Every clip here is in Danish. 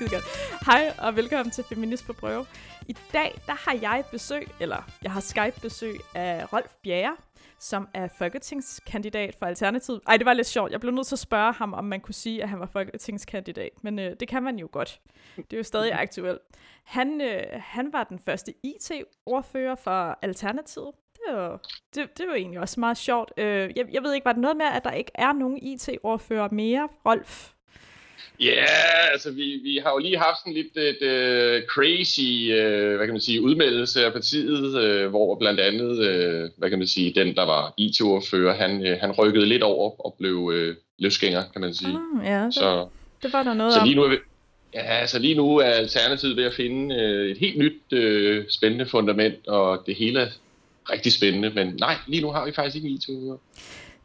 skide godt. Hej og velkommen til Feminist på Prøve. I dag der har jeg besøg, eller jeg har Skype-besøg af Rolf Bjerre, som er folketingskandidat for Alternativet. Ej, det var lidt sjovt. Jeg blev nødt til at spørge ham, om man kunne sige, at han var folketingskandidat. Men øh, det kan man jo godt. Det er jo stadig aktuelt. Han, øh, han var den første IT-ordfører for Alternativet. Det var, det, det var egentlig også meget sjovt. Øh, jeg, jeg ved ikke, var det noget med, at der ikke er nogen IT-ordfører mere, Rolf? Ja, yeah, altså vi, vi har jo lige haft sådan lidt et uh, crazy, uh, hvad kan man sige, udmeldelse af partiet, uh, hvor blandt andet, uh, hvad kan man sige, den der var IT-ordfører, han, uh, han rykkede lidt over og blev uh, løsgænger, kan man sige. Ah, ja, det, så, det var der noget så lige nu er vi, Ja, altså lige nu er Alternativet ved at finde uh, et helt nyt uh, spændende fundament, og det hele er rigtig spændende, men nej, lige nu har vi faktisk ikke IT-ordfører.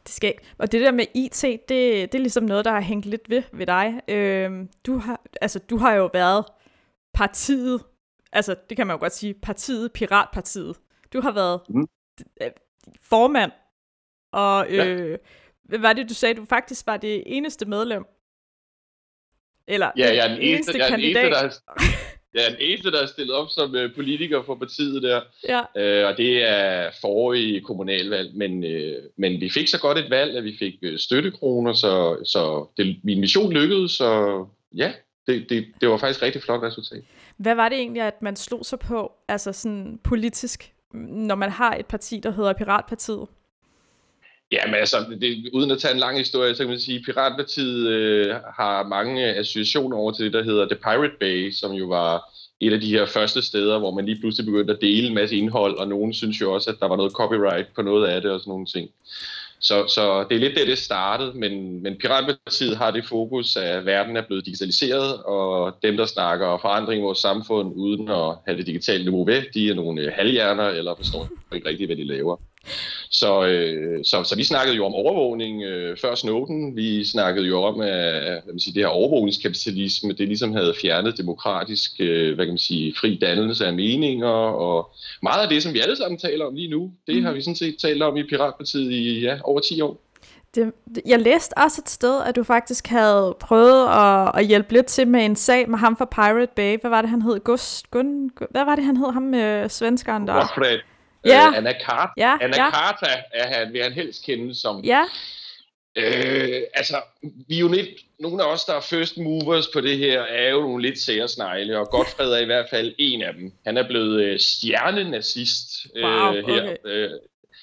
Det skal Og det der med IT, det, det er ligesom noget, der har hængt lidt ved ved dig. Øhm, du, har, altså, du har jo været partiet, altså det kan man jo godt sige, partiet, Piratpartiet. Du har været mm. formand, og øh, ja. hvad var det, du sagde? Du faktisk var det eneste medlem. Eller ja, jeg er den eneste, eneste jeg er den eneste, der har, jeg er den eneste, der er stillet op som uh, politiker for partiet der. Ja. Uh, og det er forrige kommunalvalg. Men, uh, men vi fik så godt et valg, at vi fik uh, støttekroner, så, så det, min mission lykkedes. Så ja, det, det, det var faktisk rigtig flot resultat. Hvad var det egentlig, at man slog sig på, altså sådan politisk, når man har et parti, der hedder Piratpartiet? Ja, men altså, det, uden at tage en lang historie, så kan man sige, at Piratpartiet øh, har mange associationer over til det, der hedder The Pirate Bay, som jo var et af de her første steder, hvor man lige pludselig begyndte at dele en masse indhold, og nogen synes jo også, at der var noget copyright på noget af det og sådan nogle ting. Så, så det er lidt det, det startede, men, men Piratpartiet har det fokus, at verden er blevet digitaliseret, og dem, der snakker forandring i vores samfund uden at have det digitale niveau ved, de er nogle halvhjerner, eller forstår ikke rigtigt, hvad de laver. Så, øh, så, så vi snakkede jo om overvågning øh, før Snowden. Vi snakkede jo om, at, hvad man sige, det her overvågningskapitalisme, det ligesom havde fjernet demokratisk øh, hvad kan man sige, fri dannelse af meninger, og meget af det, som vi alle sammen taler om lige nu, det mm. har vi sådan set talt om i Piratpartiet i ja, over 10 år. Det, jeg læste også et sted, at du faktisk havde prøvet at, at hjælpe lidt til med en sag med ham fra Pirate Bay. Hvad var det, han hed? Gust, Gun, hvad var det, han hed? Ham med svenskeren der? Alfred. Ja. Uh, Anna, Carter, ja, Anna ja. Er han, vil han helst kende som... Ja. Øh, altså, vi er jo lidt, nogle af os, der er first movers på det her, er jo nogle lidt sære snegle, og Godfred er i hvert fald en af dem. Han er blevet øh, stjernenazist øh, wow, her. Okay. Øh,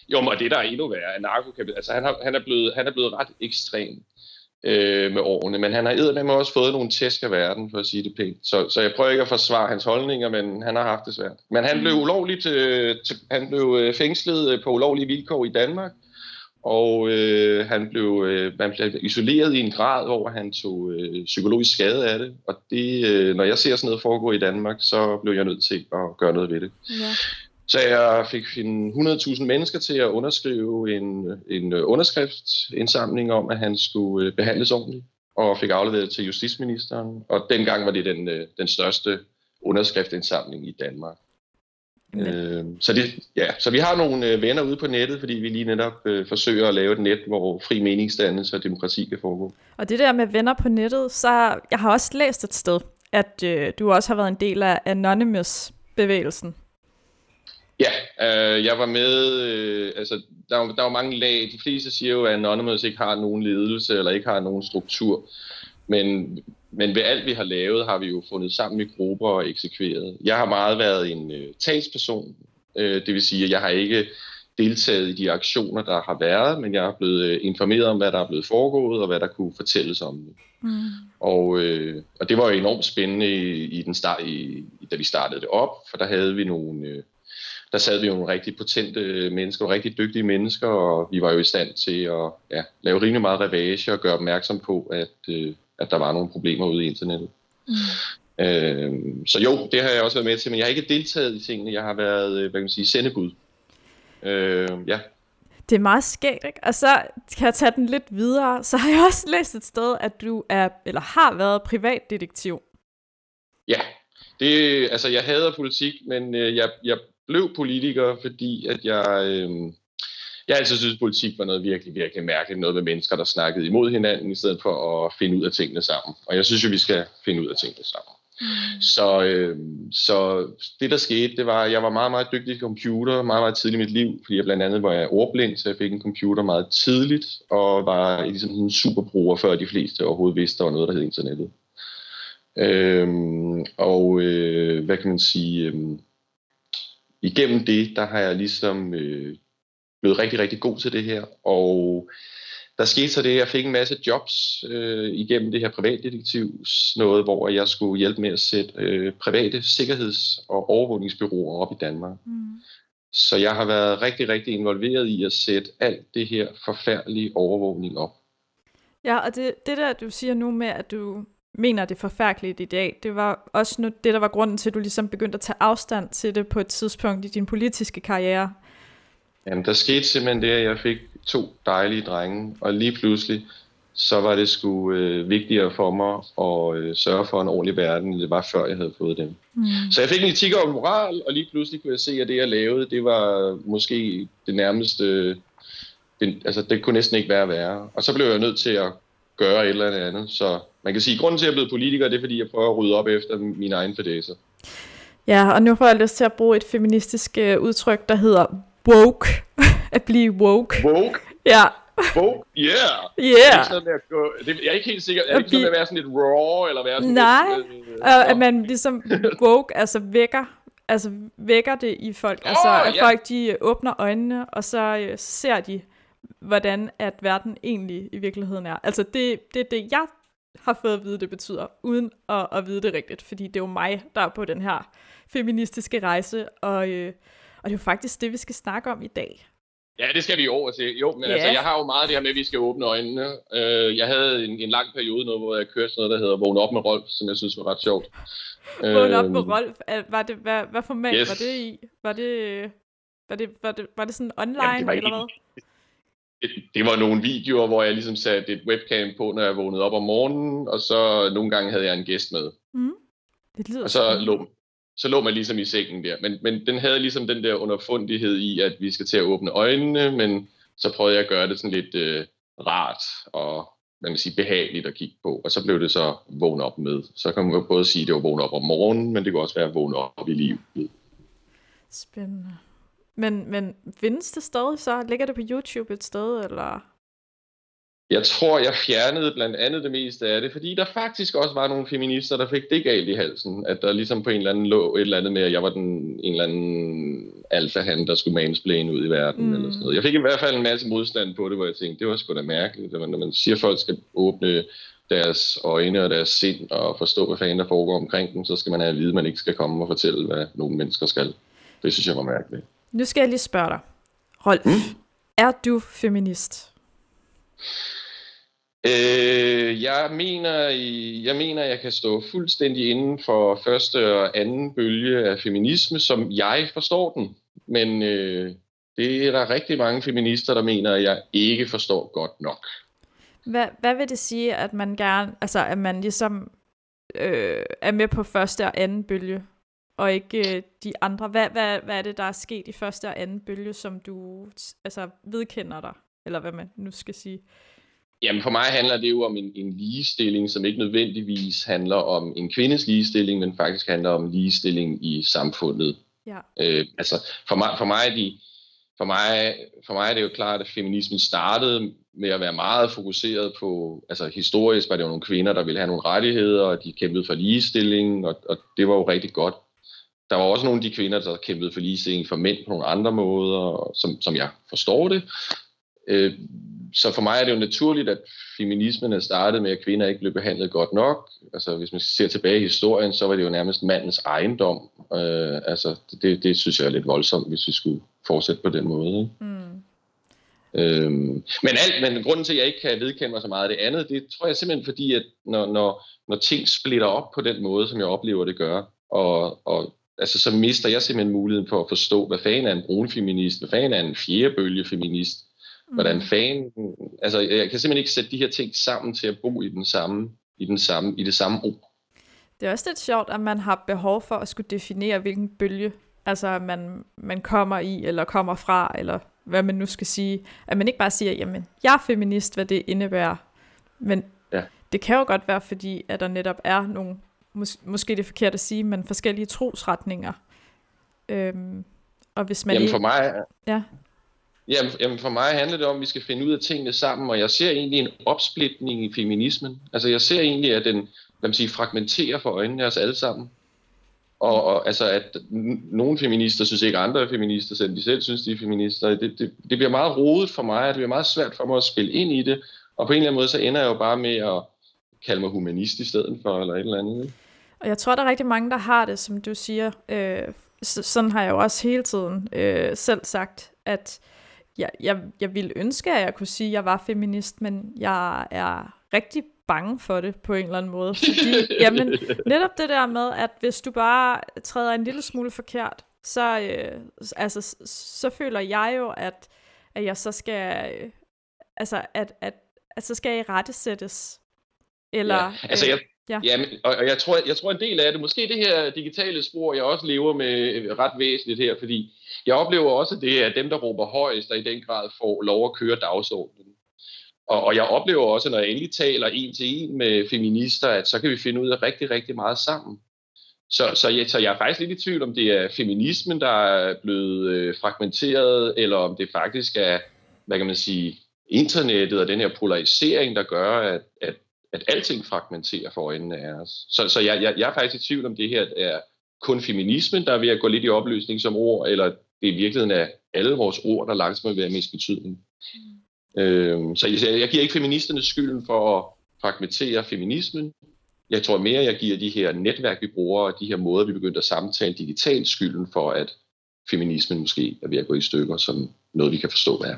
jo, men det der er endnu værre, narkokapital. Altså, han, har, han, er blevet, han er blevet ret ekstrem øh, med årene, men han har med også fået nogle tæsk af verden, for at sige det pænt. Så, så jeg prøver ikke at forsvare hans holdninger, men han har haft det svært. Men han blev mm. ulovligt øh, han blev øh, fængslet øh, på ulovlige vilkår i Danmark, og øh, han blev, øh, man blev isoleret i en grad, hvor han tog øh, psykologisk skade af det. Og det, øh, når jeg ser sådan noget foregå i Danmark, så blev jeg nødt til at gøre noget ved det. Ja. Så jeg fik 100.000 mennesker til at underskrive en, en underskriftsindsamling om, at han skulle øh, behandles ordentligt, og fik afleveret til justitsministeren. Og dengang var det den, øh, den største underskriftsindsamling i Danmark. Øh, så, det, ja, så vi har nogle øh, venner ude på nettet, fordi vi lige netop øh, forsøger at lave et net, hvor fri meningsdannelse og demokrati kan foregå. Og det der med venner på nettet, så jeg har også læst et sted, at øh, du også har været en del af Anonymous-bevægelsen. Ja, øh, jeg var med, øh, altså der var, der var mange lag. De fleste siger jo, at Anonymous ikke har nogen ledelse eller ikke har nogen struktur. Men, men ved alt vi har lavet, har vi jo fundet sammen i grupper og eksekveret. Jeg har meget været en øh, talsperson, øh, det vil sige, at jeg har ikke deltaget i de aktioner, der har været, men jeg er blevet øh, informeret om, hvad der er blevet foregået, og hvad der kunne fortælles om det. Mm. Og, øh, og det var jo enormt spændende i, i den start, i, da vi startede det op, for der havde vi nogle, øh, der sad vi jo nogle rigtig potente mennesker, nogle rigtig dygtige mennesker, og vi var jo i stand til at ja, lave rimelig meget ravage og gøre opmærksom på, at, øh, at der var nogle problemer ude i internettet. Mm. Øh, så jo, det har jeg også været med til, men jeg har ikke deltaget i tingene. Jeg har været, øh, hvad kan man sige, sendebud. Øh, ja. Det er meget skægt, ikke? Og så kan jeg tage den lidt videre. Så har jeg også læst et sted, at du er, eller har været privatdetektiv. Ja, det, altså jeg hader politik, men øh, jeg, jeg blev politiker, fordi at jeg, øh, jeg altid synes, at politik var noget virkelig, virkelig mærkeligt. Noget med mennesker, der snakkede imod hinanden, i stedet for at finde ud af tingene sammen. Og jeg synes jo, vi skal finde ud af tingene sammen. Mm. Så, øh, så det, der skete, det var, at jeg var meget, meget dygtig i computer meget, meget tidligt i mit liv, fordi jeg blandt andet var jeg ordblind, så jeg fik en computer meget tidligt, og var ligesom en superbruger, før de fleste overhovedet vidste, der var noget, der hed internettet. Øhm, og øh, hvad kan man sige, øh, igennem det, der har jeg ligesom øh, blevet rigtig, rigtig god til det her, og der skete så det, at jeg fik en masse jobs øh, igennem det her privatdetektivs noget, hvor jeg skulle hjælpe med at sætte øh, private sikkerheds- og overvågningsbyråer op i Danmark. Mm. Så jeg har været rigtig, rigtig involveret i at sætte alt det her forfærdelige overvågning op. Ja, og det, det der, du siger nu med, at du mener, det forfærdeligt i dag, det var også nu, det, der var grunden til, at du ligesom begyndte at tage afstand til det på et tidspunkt i din politiske karriere. Jamen, der skete simpelthen det, at jeg fik to dejlige drenge, og lige pludselig, så var det sgu øh, vigtigere for mig at øh, sørge for en ordentlig verden, end det var før jeg havde fået dem. Mm. Så jeg fik en etik og moral, og lige pludselig kunne jeg se, at det jeg lavede, det var måske det nærmeste, det, altså det kunne næsten ikke være værre. Og så blev jeg nødt til at gøre et eller andet. Så man kan sige, at grunden til, at jeg er blevet politiker, det er, fordi jeg prøver at rydde op efter mine egne fordæser. Ja, og nu får jeg lyst til at bruge et feministisk øh, udtryk, der hedder woke. at blive woke. Woke? Ja. Woke? Yeah. Yeah. Det er, at gå, det, jeg er ikke helt sikker. Er det ikke sådan at være sådan lidt raw, eller være sådan Nej, lidt, øh, at man ligesom woke, altså vækker, altså vækker det i folk. Oh, altså at yeah. folk, de åbner øjnene, og så øh, ser de, hvordan at verden egentlig i virkeligheden er. Altså det, det er det, jeg har fået at vide, det betyder, uden at, at vide det rigtigt, fordi det er jo mig, der er på den her feministiske rejse, og, øh, og det er jo faktisk det, vi skal snakke om i dag. Ja, det skal vi over til. Jo, men yeah. altså, jeg har jo meget det her med, at vi skal åbne øjnene. Uh, jeg havde en, en lang periode nu, hvor jeg kørte sådan noget, der hedder Vågn op med Rolf, som jeg synes var ret sjovt. Vågn op med øhm, Rolf, var det, hvad, hvad format yes. var det i? Var det, var det, var det, var det sådan online, Jamen, det var eller hvad? Det, det var nogle videoer, hvor jeg ligesom satte et webcam på, når jeg vågnede op om morgenen, og så nogle gange havde jeg en gæst med. Mm. Det lyder og så lå, så lå man ligesom i sengen der. Men, men den havde ligesom den der underfundighed i, at vi skal til at åbne øjnene, men så prøvede jeg at gøre det sådan lidt øh, rart og man kan sige, behageligt at kigge på. Og så blev det så vågn op med. Så kan man både sige, at det var vågn op om morgenen, men det kunne også være vågn op i livet. Spændende. Men, men findes det stadig så? Ligger det på YouTube et sted, eller? Jeg tror, jeg fjernede blandt andet det meste af det, fordi der faktisk også var nogle feminister, der fik det galt i halsen. At der ligesom på en eller anden lå et eller andet med, at jeg var den, en eller anden alfahand, der skulle mansplane ud i verden. Mm. Eller sådan noget. Jeg fik i hvert fald en masse modstand på det, hvor jeg tænkte, det var sgu da mærkeligt. Når man siger, at folk skal åbne deres øjne og deres sind og forstå, hvad fanden der foregår omkring dem, så skal man have at vide, at man ikke skal komme og fortælle, hvad nogle mennesker skal. Det synes jeg var mærkeligt. Nu skal jeg lige spørge dig. Rolf, mm? er du feminist? Øh, jeg mener, jeg mener, jeg kan stå fuldstændig inden for første og anden bølge af feminisme, som jeg forstår den. Men øh, det er der rigtig mange feminister, der mener, at jeg ikke forstår godt nok. Hvad, hvad vil det sige, at man gerne, altså at man ligesom øh, er med på første og anden bølge, og ikke øh, de andre? Hvad, hvad, hvad er det, der er sket i første og anden bølge, som du altså vedkender dig? Eller hvad man nu skal sige. Jamen for mig handler det jo om en, en ligestilling, som ikke nødvendigvis handler om en kvindes ligestilling, men faktisk handler om ligestilling i samfundet. Ja. Øh, altså for mig, for, mig de, for, mig, for mig er det jo klart, at feminismen startede med at være meget fokuseret på, altså historisk var det jo nogle kvinder, der ville have nogle rettigheder, og de kæmpede for ligestilling, og, og det var jo rigtig godt. Der var også nogle af de kvinder, der kæmpede for ligestilling for mænd på nogle andre måder, som, som jeg forstår det. Øh, så for mig er det jo naturligt, at feminismen er startet med, at kvinder ikke blev behandlet godt nok. Altså hvis man ser tilbage i historien, så var det jo nærmest mandens ejendom. Øh, altså det, det synes jeg er lidt voldsomt, hvis vi skulle fortsætte på den måde. Mm. Øhm, men, alt, men grunden til, at jeg ikke kan vedkende mig så meget af det andet, det tror jeg simpelthen fordi, at når, når, når ting splitter op på den måde, som jeg oplever det gør, og, og altså, så mister jeg simpelthen muligheden for at forstå, hvad fanden er en brun feminist, hvad fanden er en fjerdebølge feminist, Hvordan mm. fanden... Altså, jeg kan simpelthen ikke sætte de her ting sammen til at bo i den samme, i, den samme, i det samme ord. Det er også lidt sjovt, at man har behov for at skulle definere, hvilken bølge altså, man, man kommer i, eller kommer fra, eller hvad man nu skal sige. At man ikke bare siger, jamen, jeg er feminist, hvad det indebærer. Men ja. det kan jo godt være, fordi at der netop er nogle mås- måske det er forkert at sige, men forskellige trosretninger. Øhm, og hvis man Jamen for mig, Ja. Jamen, jamen for mig handler det om, at vi skal finde ud af tingene sammen, og jeg ser egentlig en opsplitning i feminismen. Altså jeg ser egentlig, at den lad mig sige, fragmenterer for øjnene af os alle sammen. Og, og altså, at nogle feminister synes ikke, andre er feminister, selvom de selv synes, de er feminister. Det, det, det bliver meget rodet for mig, og det bliver meget svært for mig at spille ind i det. Og på en eller anden måde, så ender jeg jo bare med at kalde mig humanist i stedet for, eller et eller andet. Ikke? Og jeg tror, der er rigtig mange, der har det, som du siger. Øh, så, sådan har jeg jo også hele tiden øh, selv sagt, at jeg, jeg, jeg ville ønske, at jeg kunne sige, at jeg var feminist, men jeg er rigtig bange for det på en eller anden måde. Fordi, jamen, netop det der med, at hvis du bare træder en lille smule forkert, så, øh, altså, så, så føler jeg jo, at, at jeg så skal, øh, altså, at, at, at så skal jeg rettesættes. Eller, Ja, altså, jeg, ja. Ja, men, og, og jeg, tror, jeg tror en del af det, måske det her digitale spor, jeg også lever med øh, ret væsentligt her, fordi jeg oplever også det, at dem, der råber højst, der i den grad får lov at køre dagsordenen. Og, og jeg oplever også, når jeg endelig taler en til en med feminister, at så kan vi finde ud af rigtig, rigtig meget sammen. Så, så, jeg, så jeg er faktisk lidt i tvivl, om det er feminismen, der er blevet øh, fragmenteret, eller om det faktisk er, hvad kan man sige, internettet og den her polarisering, der gør, at, at at alting fragmenterer for øjnene af os. Så, så jeg, jeg, jeg er faktisk i tvivl om det her er kun feminismen, der er ved at gå lidt i opløsning som ord, eller det i virkeligheden er alle vores ord, der langsomt vil have mest betydning. Mm. Øhm, så jeg, jeg giver ikke feministerne skylden for at fragmentere feminismen. Jeg tror mere, jeg giver de her netværk, vi bruger, og de her måder, vi begynder at samtale digitalt, skylden for, at feminismen måske er ved at gå i stykker, som noget, vi kan forstå, hvad er.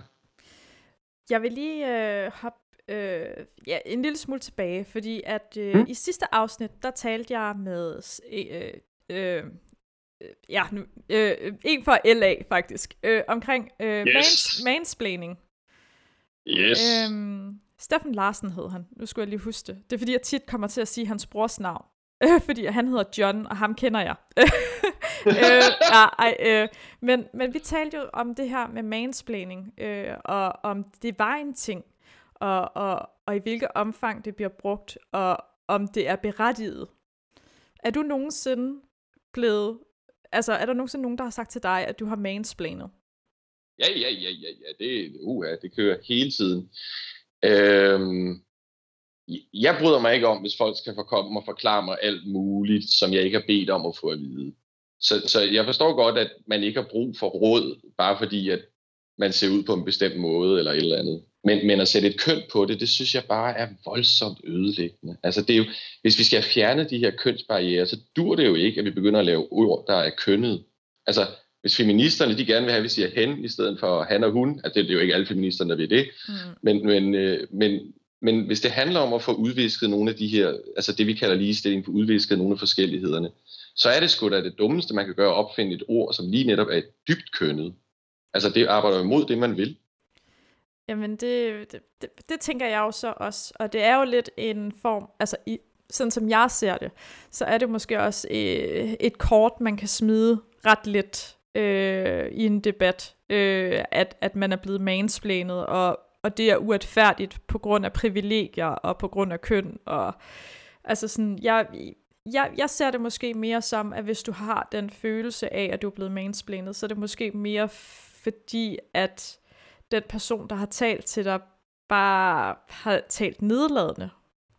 Jeg vil lige øh, hoppe øh, ja, en lille smule tilbage, fordi at øh, mm. i sidste afsnit, der talte jeg med øh, øh, ja, nu, øh, en fra LA faktisk, øh, omkring øh, yes. mans, mansplaining. Yes. Øhm, Steffen Larsen hed han, nu skulle jeg lige huske det. Det er fordi, jeg tit kommer til at sige hans brors navn. Øh, fordi han hedder John, og ham kender jeg. øh, ja, ej, øh, men, men vi talte jo om det her med mansplaining, øh, og om det var en ting, og, og, og i hvilket omfang det bliver brugt, og om det er berettiget. Er du nogensinde blevet, altså er der nogensinde nogen, der har sagt til dig, at du har mansplanet? Ja, ja, ja, ja, ja, det, uha, det kører hele tiden. Øhm, jeg bryder mig ikke om, hvis folk skal komme og forklare mig alt muligt, som jeg ikke har bedt om at få at vide. Så, så jeg forstår godt, at man ikke har brug for råd, bare fordi at man ser ud på en bestemt måde eller et eller andet. Men, men at sætte et køn på det, det synes jeg bare er voldsomt ødelæggende. Altså det er jo, hvis vi skal fjerne de her kønsbarriere, så dur det jo ikke, at vi begynder at lave ord, der er kønnet. Altså hvis feministerne de gerne vil have, at vi siger hen i stedet for han og hun, altså det er jo ikke alle feministerne, der vil det, mm. men, men, øh, men, men hvis det handler om at få udvisket nogle af de her, altså det vi kalder ligestilling, få udvisket nogle af forskellighederne, så er det sgu da det dummeste, man kan gøre at opfinde et ord, som lige netop er dybt kønnet. Altså det arbejder imod det, man vil. Jamen det, det, det, det tænker jeg jo så også, og det er jo lidt en form, altså i, sådan som jeg ser det, så er det måske også øh, et kort, man kan smide ret lidt øh, i en debat, øh, at, at man er blevet mansplanet, og, og det er uretfærdigt på grund af privilegier og på grund af køn. Og, altså sådan, jeg, jeg, jeg ser det måske mere som, at hvis du har den følelse af, at du er blevet mansplanet, så er det måske mere fordi, at den person, der har talt til dig, bare har talt nedladende.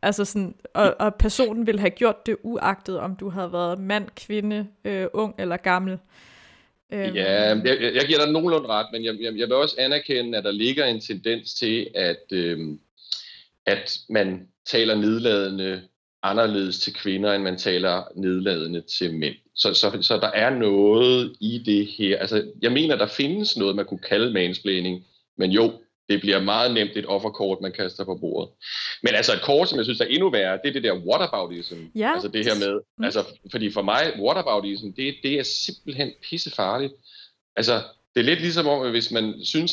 Altså sådan, og, og personen ville have gjort det uagtet, om du havde været mand, kvinde, øh, ung eller gammel. Øhm. Ja, jeg, jeg giver dig nogenlunde ret, men jeg, jeg, jeg vil også anerkende, at der ligger en tendens til, at, øh, at man taler nedladende anderledes til kvinder, end man taler nedladende til mænd. Så, så, så der er noget i det her. Altså, jeg mener, der findes noget, man kunne kalde mansplaining, men jo, det bliver meget nemt et offerkort, man kaster på bordet. Men altså et kort, som jeg synes er endnu værre, det er det der whataboutism. Ja. Altså det her med, mm. altså, fordi for mig, whataboutism, det, det er simpelthen pissefarligt. Altså, det er lidt ligesom om, hvis man synes,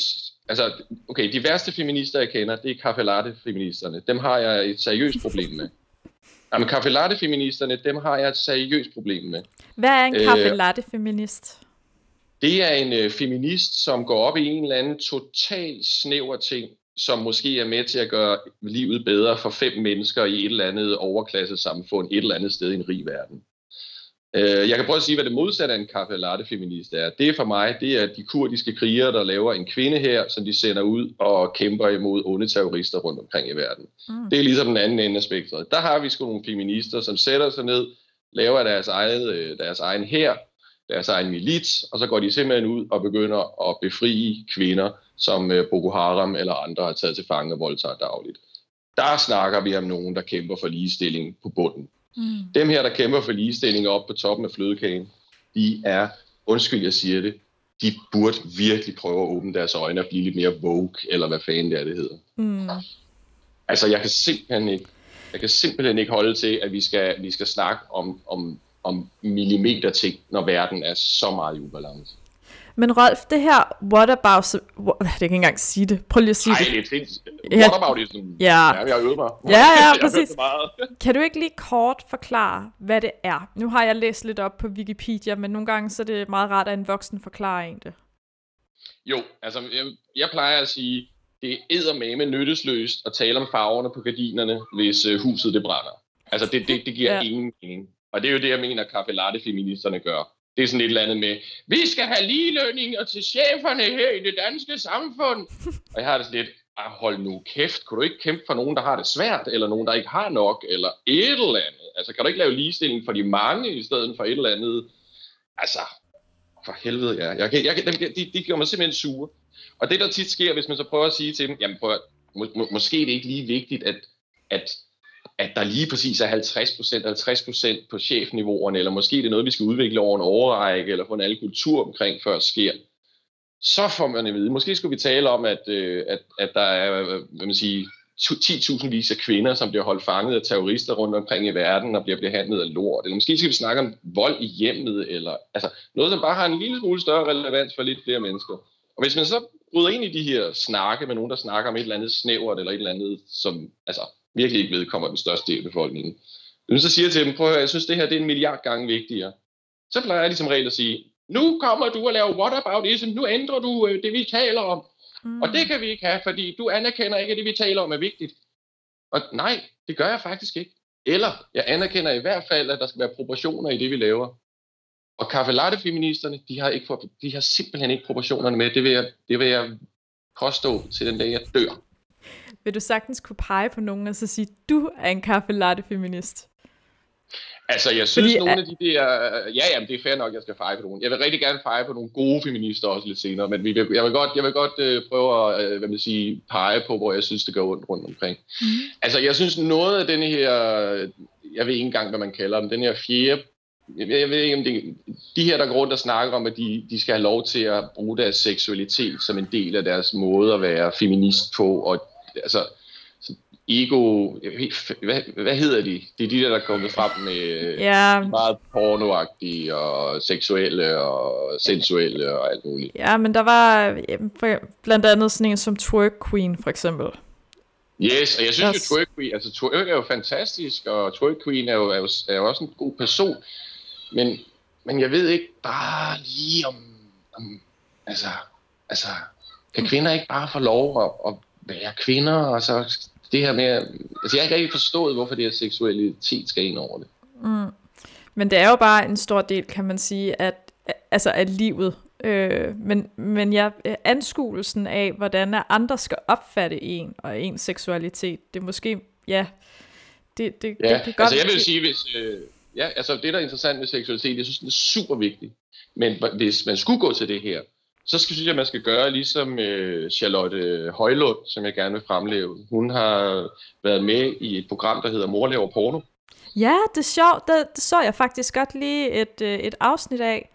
altså, okay, de værste feminister, jeg kender, det er kaffe latte feministerne. Dem har jeg et seriøst problem med. Jamen, kaffe latte feministerne, dem har jeg et seriøst problem med. Hvad er en kaffe latte feminist? Det er en øh, feminist, som går op i en eller anden total snæver ting, som måske er med til at gøre livet bedre for fem mennesker i et eller andet overklasse samfund, et eller andet sted i en rig verden. Øh, jeg kan prøve at sige, hvad det modsatte af en kaffe latte feminist er. Det er for mig, det er de kurdiske krigere, der laver en kvinde her, som de sender ud og kæmper imod onde terrorister rundt omkring i verden. Mm. Det er ligesom den anden ende af spektret. Der har vi sgu nogle feminister, som sætter sig ned, laver deres, eget, øh, deres egen her, deres egen milits, og så går de simpelthen ud og begynder at befri kvinder, som øh, Boko Haram eller andre har taget til fange og voldtager dagligt. Der snakker vi om nogen, der kæmper for ligestilling på bunden. Mm. Dem her, der kæmper for ligestilling op på toppen af flødekagen, de er, undskyld jeg siger det, de burde virkelig prøve at åbne deres øjne og blive lidt mere woke, eller hvad fanden det er, det hedder. Mm. Altså, jeg kan simpelthen ikke, jeg kan simpelthen ikke holde til, at vi skal, vi skal snakke om, om, om millimeter ting, når verden er så meget i ubalance. Men Rolf, det her what about... What, det kan ikke engang sige det. Prøv lige at sige Ej, det. Nej, det er What about is sådan... Ja. ja, jeg har øvet mig. Ja, ja, præcis. kan du ikke lige kort forklare, hvad det er? Nu har jeg læst lidt op på Wikipedia, men nogle gange så er det meget rart, at en voksen forklarer en det. Jo, altså jeg, jeg plejer at sige, det er med nyttesløst at tale om farverne på gardinerne, hvis uh, huset det brænder. Altså det, det, det giver ja. ingen mening. Og det er jo det, jeg mener, kaffe latte feministerne gør. Det er sådan et eller andet med, vi skal have ligelønninger til cheferne her i det danske samfund. Og jeg har det sådan lidt, ah, hold nu kæft, kunne du ikke kæmpe for nogen, der har det svært, eller nogen, der ikke har nok, eller et eller andet? Altså, kan du ikke lave ligestilling for de mange, i stedet for et eller andet? Altså, for helvede, ja. Jeg, jeg, jeg, de, de gør mig simpelthen sure. Og det, der tit sker, hvis man så prøver at sige til dem, jamen prøv at, må, må, måske er det ikke lige vigtigt, at, at at der lige præcis er 50%, 50% på chefniveauerne, eller måske det er noget, vi skal udvikle over en overrække, eller få en alle kultur omkring, før det sker. Så får man at vide. Måske skulle vi tale om, at, øh, at, at der er øh, hvad man sige, 10.000 vis af kvinder, som bliver holdt fanget af terrorister rundt omkring i verden og bliver behandlet af lort. Eller måske skal vi snakke om vold i hjemmet, eller altså noget, som bare har en lille smule større relevans for lidt flere mennesker. Og hvis man så bryder ind i de her snakke med nogen, der snakker om et eller andet snævert, eller et eller andet, som altså, virkelig ikke vedkommer den største del af befolkningen. Men så siger jeg til dem, prøv at høre, jeg synes, det her det er en milliard gange vigtigere. Så plejer jeg ligesom regel at sige, nu kommer du og laver what about ism, nu ændrer du øh, det, vi taler om. Mm. Og det kan vi ikke have, fordi du anerkender ikke, at det, vi taler om, er vigtigt. Og nej, det gør jeg faktisk ikke. Eller jeg anerkender i hvert fald, at der skal være proportioner i det, vi laver. Og kaffe latte feministerne, de har, ikke, de har simpelthen ikke proportionerne med. Det vil jeg, det vil jeg påstå til den dag, jeg dør vil du sagtens kunne pege på nogen og så sige, du er en kaffe latte feminist? Altså, jeg synes, Fordi, nogle af de der... Ja, jamen, det er fair nok, at jeg skal feje på nogen. Jeg vil rigtig gerne feje på nogle gode feminister også lidt senere, men vi vil, jeg vil godt, jeg vil godt uh, prøve at uh, hvad man sige, pege på, hvor jeg synes, det går rundt, rundt omkring. Mm. Altså, jeg synes, noget af den her... Jeg ved ikke engang, hvad man kalder dem. Den her fjerde... Jeg, jeg ved ikke, om det... De her, der går rundt og snakker om, at de, de skal have lov til at bruge deres seksualitet som en del af deres måde at være feminist på, og altså, ego, hvad, hvad hedder de? Det er de der, der er kommet frem med ja. meget pornoagtige og seksuelle og sensuelle og alt muligt. Ja, men der var blandt andet sådan en som Twerk Queen for eksempel. Yes, og jeg synes yes. jo, Twerk Queen, altså Twerk er jo fantastisk, og Twerk Queen er jo, er jo, er jo også en god person, men, men jeg ved ikke bare lige om, om altså, altså, kan kvinder ikke bare få lov at, at være kvinder, og så det her med, altså jeg har ikke rigtig forstået, hvorfor det her seksualitet skal ind over det. Mm. Men det er jo bare en stor del, kan man sige, at, altså af livet. Øh, men, men ja, anskuelsen af, hvordan andre skal opfatte en og ens seksualitet, det er måske, ja, det, det, ja, det kan godt... altså jeg vil sige, hvis, øh, ja, altså det der er interessant med seksualitet, jeg synes, det er super vigtigt. Men hvis man skulle gå til det her, så skal, synes jeg, man skal gøre ligesom øh, Charlotte Højlund, som jeg gerne vil fremleve. Hun har været med i et program, der hedder Mor laver porno. Ja, det er sjovt. Det, det så jeg faktisk godt lige et, øh, et afsnit af.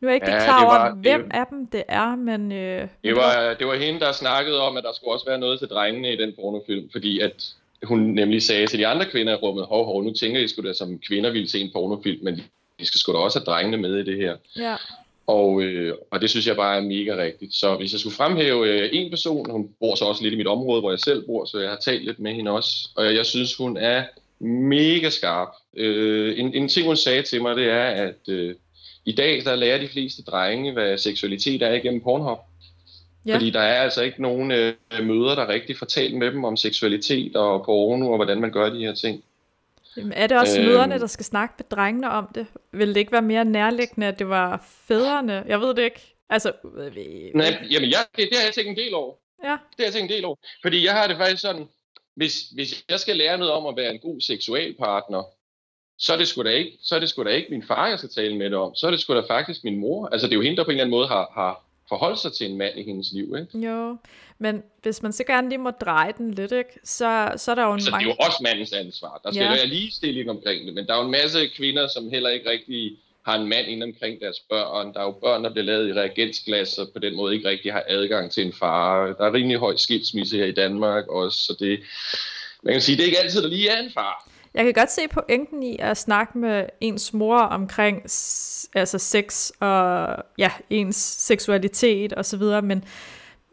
Nu er jeg ikke ja, klar over, hvem det, af dem det er, men... Øh, det, var, det var hende, der snakkede om, at der skulle også være noget til drengene i den pornofilm, fordi at hun nemlig sagde til de andre kvinder i rummet, hov, hov, nu tænker I sgu da, som kvinder ville se en pornofilm, men de skal sgu da også have drengene med i det her. Ja. Og, øh, og det synes jeg bare er mega rigtigt. Så hvis jeg skulle fremhæve øh, en person, hun bor så også lidt i mit område, hvor jeg selv bor, så jeg har talt lidt med hende også, og jeg, synes, hun er mega skarp. Øh, en, en ting, hun sagde til mig, det er, at øh, i dag der lærer de fleste drenge, hvad seksualitet er igennem Pornhub. Ja. Fordi der er altså ikke nogen øh, møder, der rigtig fortæller med dem om seksualitet og porno og hvordan man gør de her ting. Jamen, er det også øhm, møderne, der skal snakke med drengene om det? Vil det ikke være mere nærliggende, at det var fædrene? Jeg ved det ikke. Altså, øh, Nej, jamen jeg, det, det har jeg tænkt en del over. Ja. Det har jeg tænkt en del over. Fordi jeg har det faktisk sådan, hvis, hvis jeg skal lære noget om at være en god seksualpartner, så er det sgu da ikke, så er det sgu da ikke min far, jeg skal tale med det om. Så er det sgu da faktisk min mor. Altså det er jo hende, der på en eller anden måde har, har forholdt sig til en mand i hendes liv, ikke? Jo, men hvis man så gerne lige må dreje den lidt, ikke? Så, så er der jo en Så mange... det er jo også mandens ansvar. Der skal ja. være ligestilling omkring det, men der er jo en masse kvinder, som heller ikke rigtig har en mand ind omkring deres børn. Der er jo børn, der bliver lavet i reagensglas, og på den måde ikke rigtig har adgang til en far. Der er rimelig høj skilsmisse her i Danmark også, så det, man kan sige, det er ikke altid, der lige er en far. Jeg kan godt se pointen i at snakke med ens mor omkring altså sex og ja, ens seksualitet og så videre, men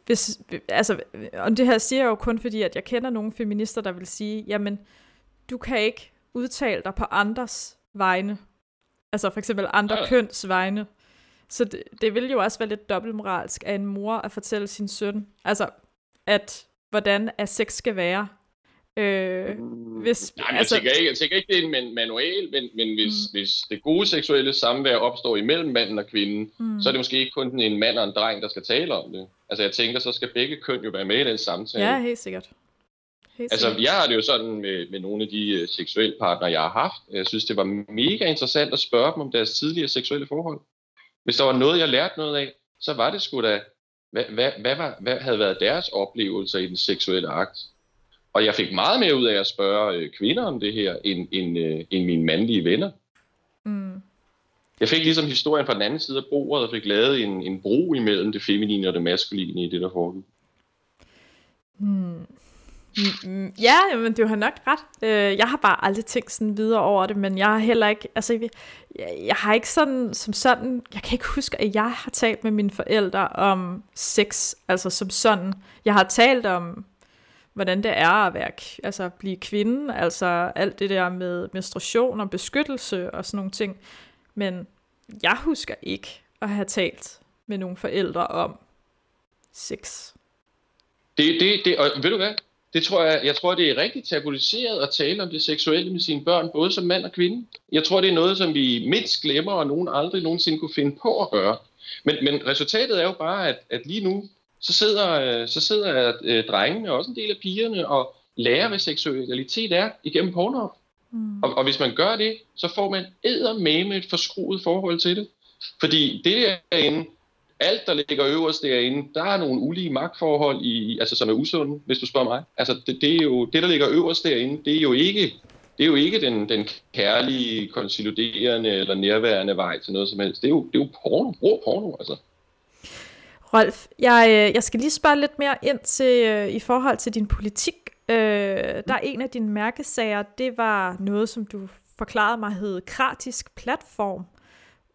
hvis, altså, og det her siger jeg jo kun fordi, at jeg kender nogle feminister, der vil sige, jamen, du kan ikke udtale dig på andres vegne. Altså for eksempel andre ja. køns vegne. Så det, det vil jo også være lidt dobbeltmoralsk af en mor at fortælle sin søn, altså, at hvordan at sex skal være. Øh, hvis, Nej, men altså, jeg, tænker ikke, jeg tænker ikke, det er en manual, men, men hvis, mm. hvis det gode seksuelle samvær opstår imellem manden og kvinden, mm. så er det måske ikke kun en mand og en dreng, der skal tale om det. Altså jeg tænker, så skal begge køn jo være med i den samtale. Ja, helt sikkert. Helt altså sikkert. jeg har det jo sådan med, med nogle af de uh, seksuelle partnere, jeg har haft. Jeg synes, det var mega interessant at spørge dem om deres tidligere seksuelle forhold. Hvis der var noget, jeg lærte noget af, så var det sgu da, hvad, hvad, hvad, var, hvad havde været deres oplevelser i den seksuelle akt? Og jeg fik meget mere ud af at spørge øh, kvinder om det her, end, end, øh, end mine mandlige venner. Mm. Jeg fik ligesom historien fra den anden side af bordet, og fik lavet en, en bro imellem det feminine og det maskuline i det, der foregik. Hmm. Mm, ja, men du har nok ret. Øh, jeg har bare aldrig tænkt sådan videre over det, men jeg har heller ikke, altså jeg, jeg har ikke sådan, som sådan, jeg kan ikke huske, at jeg har talt med mine forældre om sex, altså som sådan. Jeg har talt om hvordan det er at være, altså blive kvinde, altså alt det der med menstruation og beskyttelse og sådan nogle ting. Men jeg husker ikke at have talt med nogle forældre om sex. Det, det, det, og ved du hvad? Det tror jeg, jeg tror, det er rigtig tabuiseret at tale om det seksuelle med sine børn, både som mand og kvinde. Jeg tror, det er noget, som vi mindst glemmer, og nogen aldrig nogensinde kunne finde på at gøre. Men, men resultatet er jo bare, at, at lige nu, så sidder, øh, så sidder øh, drengene, og også en del af pigerne, og lærer, hvad seksualitet er igennem porno. Mm. Og, og hvis man gør det, så får man med et forskruet forhold til det. Fordi det derinde, alt der ligger øverst derinde, der er nogle ulige magtforhold, i, altså som er usunde, hvis du spørger mig. Altså det, det, er jo, det der ligger øverst derinde, det er jo ikke, det er jo ikke den, den kærlige, konsoliderende eller nærværende vej til noget som helst. Det er jo, det er jo porno, rå porno, altså. Rolf, jeg, øh, jeg skal lige spørge lidt mere ind til øh, i forhold til din politik. Øh, der er en af dine mærkesager, det var noget, som du forklarede mig hed kratisk platform.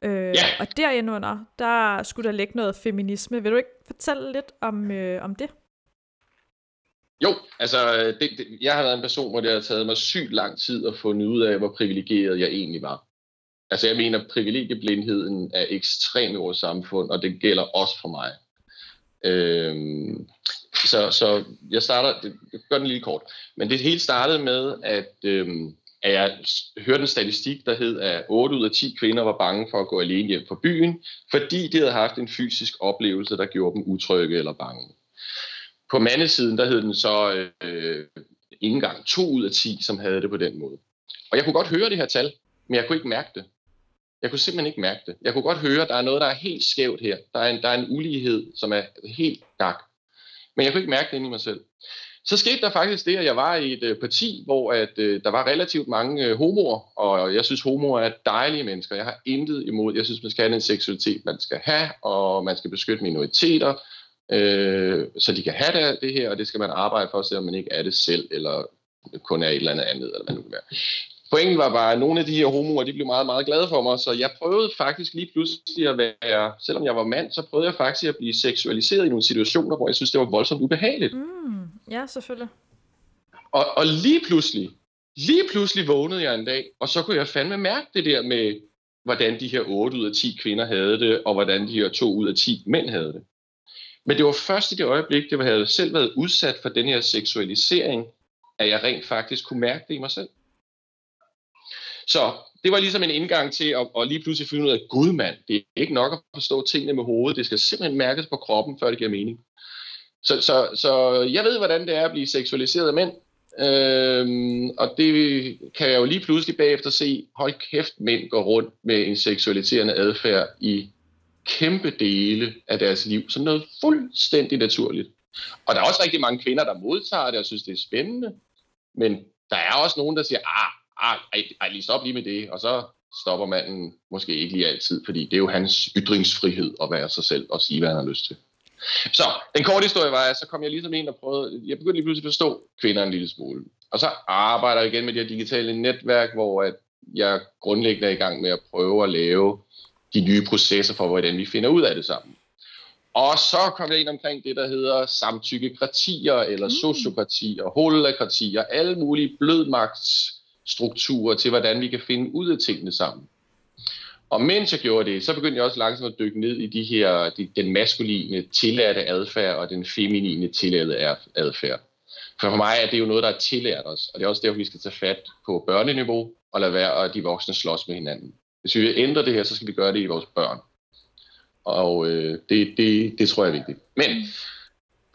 Øh, ja. Og derindunder, der skulle der ligge noget feminisme. Vil du ikke fortælle lidt om, øh, om det? Jo, altså det, det, jeg har været en person, hvor det har taget mig sygt lang tid at få ud af, hvor privilegeret jeg egentlig var. Altså jeg mener, privilegieblindheden er ekstrem i vores samfund, og det gælder også for mig. Øhm, så, så jeg starter, det, jeg gør den lige kort, men det hele startede med, at, øhm, at jeg hørte en statistik, der hed, at 8 ud af 10 kvinder var bange for at gå alene hjem fra byen, fordi de havde haft en fysisk oplevelse, der gjorde dem utrygge eller bange. På mandesiden, der hed den så øh, ikke engang 2 ud af 10, som havde det på den måde. Og jeg kunne godt høre det her tal, men jeg kunne ikke mærke det. Jeg kunne simpelthen ikke mærke det. Jeg kunne godt høre, at der er noget, der er helt skævt her. Der er en, der er en ulighed, som er helt gak. Men jeg kunne ikke mærke det inde i mig selv. Så skete der faktisk det, at jeg var i et øh, parti, hvor at, øh, der var relativt mange øh, homoer, og jeg synes, homoer er dejlige mennesker. Jeg har intet imod. Jeg synes, man skal have den seksualitet, man skal have, og man skal beskytte minoriteter, øh, så de kan have det, det her, og det skal man arbejde for, selvom man ikke er det selv, eller kun er et eller andet andet, eller hvad nu kan være. Pointen var bare, at nogle af de her homoer, de blev meget, meget glade for mig, så jeg prøvede faktisk lige pludselig at være, selvom jeg var mand, så prøvede jeg faktisk at blive seksualiseret i nogle situationer, hvor jeg synes, det var voldsomt ubehageligt. Mm, ja, selvfølgelig. Og, og lige pludselig, lige pludselig vågnede jeg en dag, og så kunne jeg fandme mærke det der med, hvordan de her 8 ud af 10 kvinder havde det, og hvordan de her 2 ud af 10 mænd havde det. Men det var først i det øjeblik, det havde selv været udsat for den her seksualisering, at jeg rent faktisk kunne mærke det i mig selv. Så det var ligesom en indgang til at, at lige pludselig finde ud af, gud mand, det er ikke nok at forstå tingene med hovedet, det skal simpelthen mærkes på kroppen, før det giver mening. Så, så, så jeg ved, hvordan det er at blive seksualiseret af mænd, øhm, og det kan jeg jo lige pludselig bagefter se, hold kæft, mænd går rundt med en seksualiserende adfærd i kæmpe dele af deres liv, som noget fuldstændig naturligt. Og der er også rigtig mange kvinder, der modtager det og synes, det er spændende, men der er også nogen, der siger, ah ej, ej, lige stop lige med det, og så stopper manden måske ikke lige altid, fordi det er jo hans ytringsfrihed at være sig selv og sige, hvad han har lyst til. Så den korte historie var, at så kom jeg ligesom ind og prøvede, jeg begyndte lige pludselig at forstå kvinder en lille smule. Og så arbejder jeg igen med det her digitale netværk, hvor at jeg grundlæggende er i gang med at prøve at lave de nye processer for, hvordan vi finder ud af det sammen. Og så kom jeg ind omkring det, der hedder samtykkekratier, eller mm. sociokratier, holakratier, alle mulige strukturer til, hvordan vi kan finde ud af tingene sammen. Og mens jeg gjorde det, så begyndte jeg også langsomt at dykke ned i de her, de, den maskuline tillærte adfærd og den feminine tillærte adfærd. For for mig er det jo noget, der er tillært os, og det er også derfor, vi skal tage fat på børneniveau og lade være, at de voksne slås med hinanden. Hvis vi vil ændre det her, så skal vi gøre det i vores børn. Og øh, det, det, det tror jeg er vigtigt. Men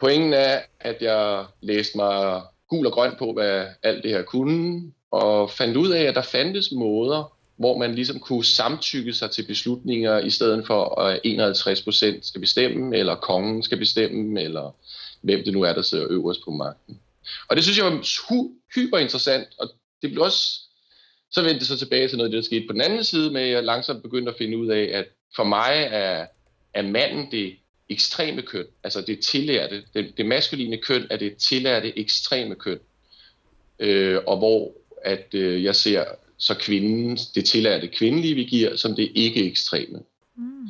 pointen er, at jeg læste mig gul og grøn på, hvad alt det her kunne, og fandt ud af, at der fandtes måder, hvor man ligesom kunne samtykke sig til beslutninger, i stedet for at 51 procent skal bestemme, eller kongen skal bestemme, eller hvem det nu er, der sidder øverst på magten. Og det synes jeg var hyper interessant, og det blev også, så vendte det så tilbage til noget, det der skete på den anden side, med at jeg langsomt begyndte at finde ud af, at for mig er, er manden det ekstreme køn, altså det tillærte, det, det maskuline køn er det tillærte ekstreme køn, øh, og hvor at øh, jeg ser så kvinden, det tillærte kvindelige, vi giver, som det ikke ekstreme. Mm.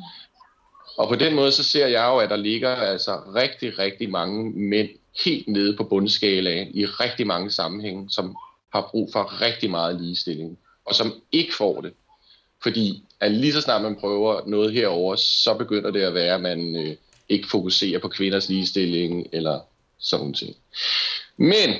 Og på den måde, så ser jeg jo, at der ligger altså rigtig, rigtig mange mænd helt nede på bundskalaen i rigtig mange sammenhænge, som har brug for rigtig meget ligestilling, og som ikke får det. Fordi at lige så snart man prøver noget herover, så begynder det at være, at man øh, ikke fokuserer på kvinders ligestilling eller sådan noget. Men,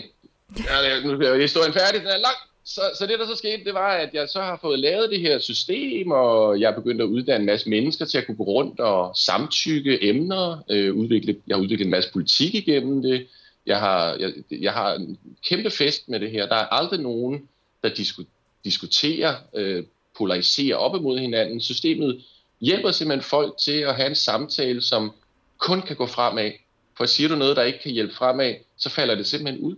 ja, nu er historien færdig, den er lang, så, så det, der så skete, det var, at jeg så har fået lavet det her system, og jeg er begyndt at uddanne en masse mennesker til at kunne gå rundt og samtykke emner. Øh, udvikle, jeg har udviklet en masse politik igennem det. Jeg har, jeg, jeg har en kæmpe fest med det her. Der er aldrig nogen, der disku, diskuterer, øh, polariserer op imod hinanden. Systemet hjælper simpelthen folk til at have en samtale, som kun kan gå fremad. For siger du noget, der ikke kan hjælpe fremad, så falder det simpelthen ud.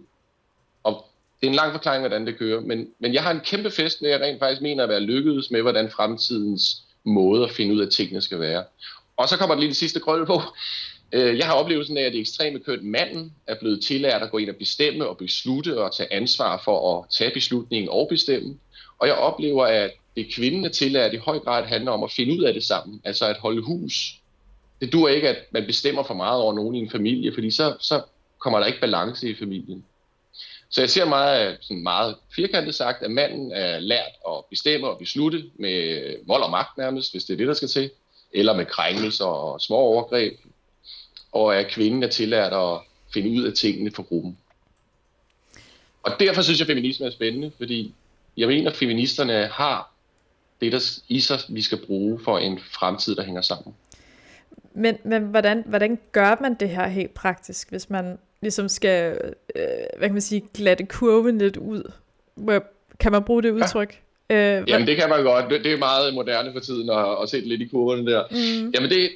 Det er en lang forklaring, hvordan det kører, men, men jeg har en kæmpe fest, når jeg rent faktisk mener at være lykkedes med, hvordan fremtidens måde at finde ud af tingene skal være. Og så kommer det lige det sidste krølle på. Øh, jeg har oplevelsen af, at det ekstreme køn manden er blevet tillært at gå ind og bestemme og beslutte og tage ansvar for at tage beslutningen og bestemme. Og jeg oplever, at det kvinden er tillært i høj grad handler om at finde ud af det sammen, altså at holde hus. Det dur ikke, at man bestemmer for meget over nogen i en familie, fordi så, så kommer der ikke balance i familien. Så jeg ser meget, sådan meget firkantet sagt, at manden er lært at bestemme og beslutte med vold og magt nærmest, hvis det er det, der skal til, eller med krænkelser og små overgreb, og at kvinden er tillært at finde ud af tingene for gruppen. Og derfor synes jeg, at feminisme er spændende, fordi jeg mener, at feministerne har det der i sig, vi skal bruge for en fremtid, der hænger sammen. Men, men hvordan, hvordan gør man det her helt praktisk, hvis man ligesom skal, øh, hvad kan man sige, glatte kurven lidt ud. Kan man bruge det udtryk? Ja. Øh, Jamen det kan man godt. Det, er meget moderne for tiden at, at sætte lidt i kurverne der. Mm. Jamen det,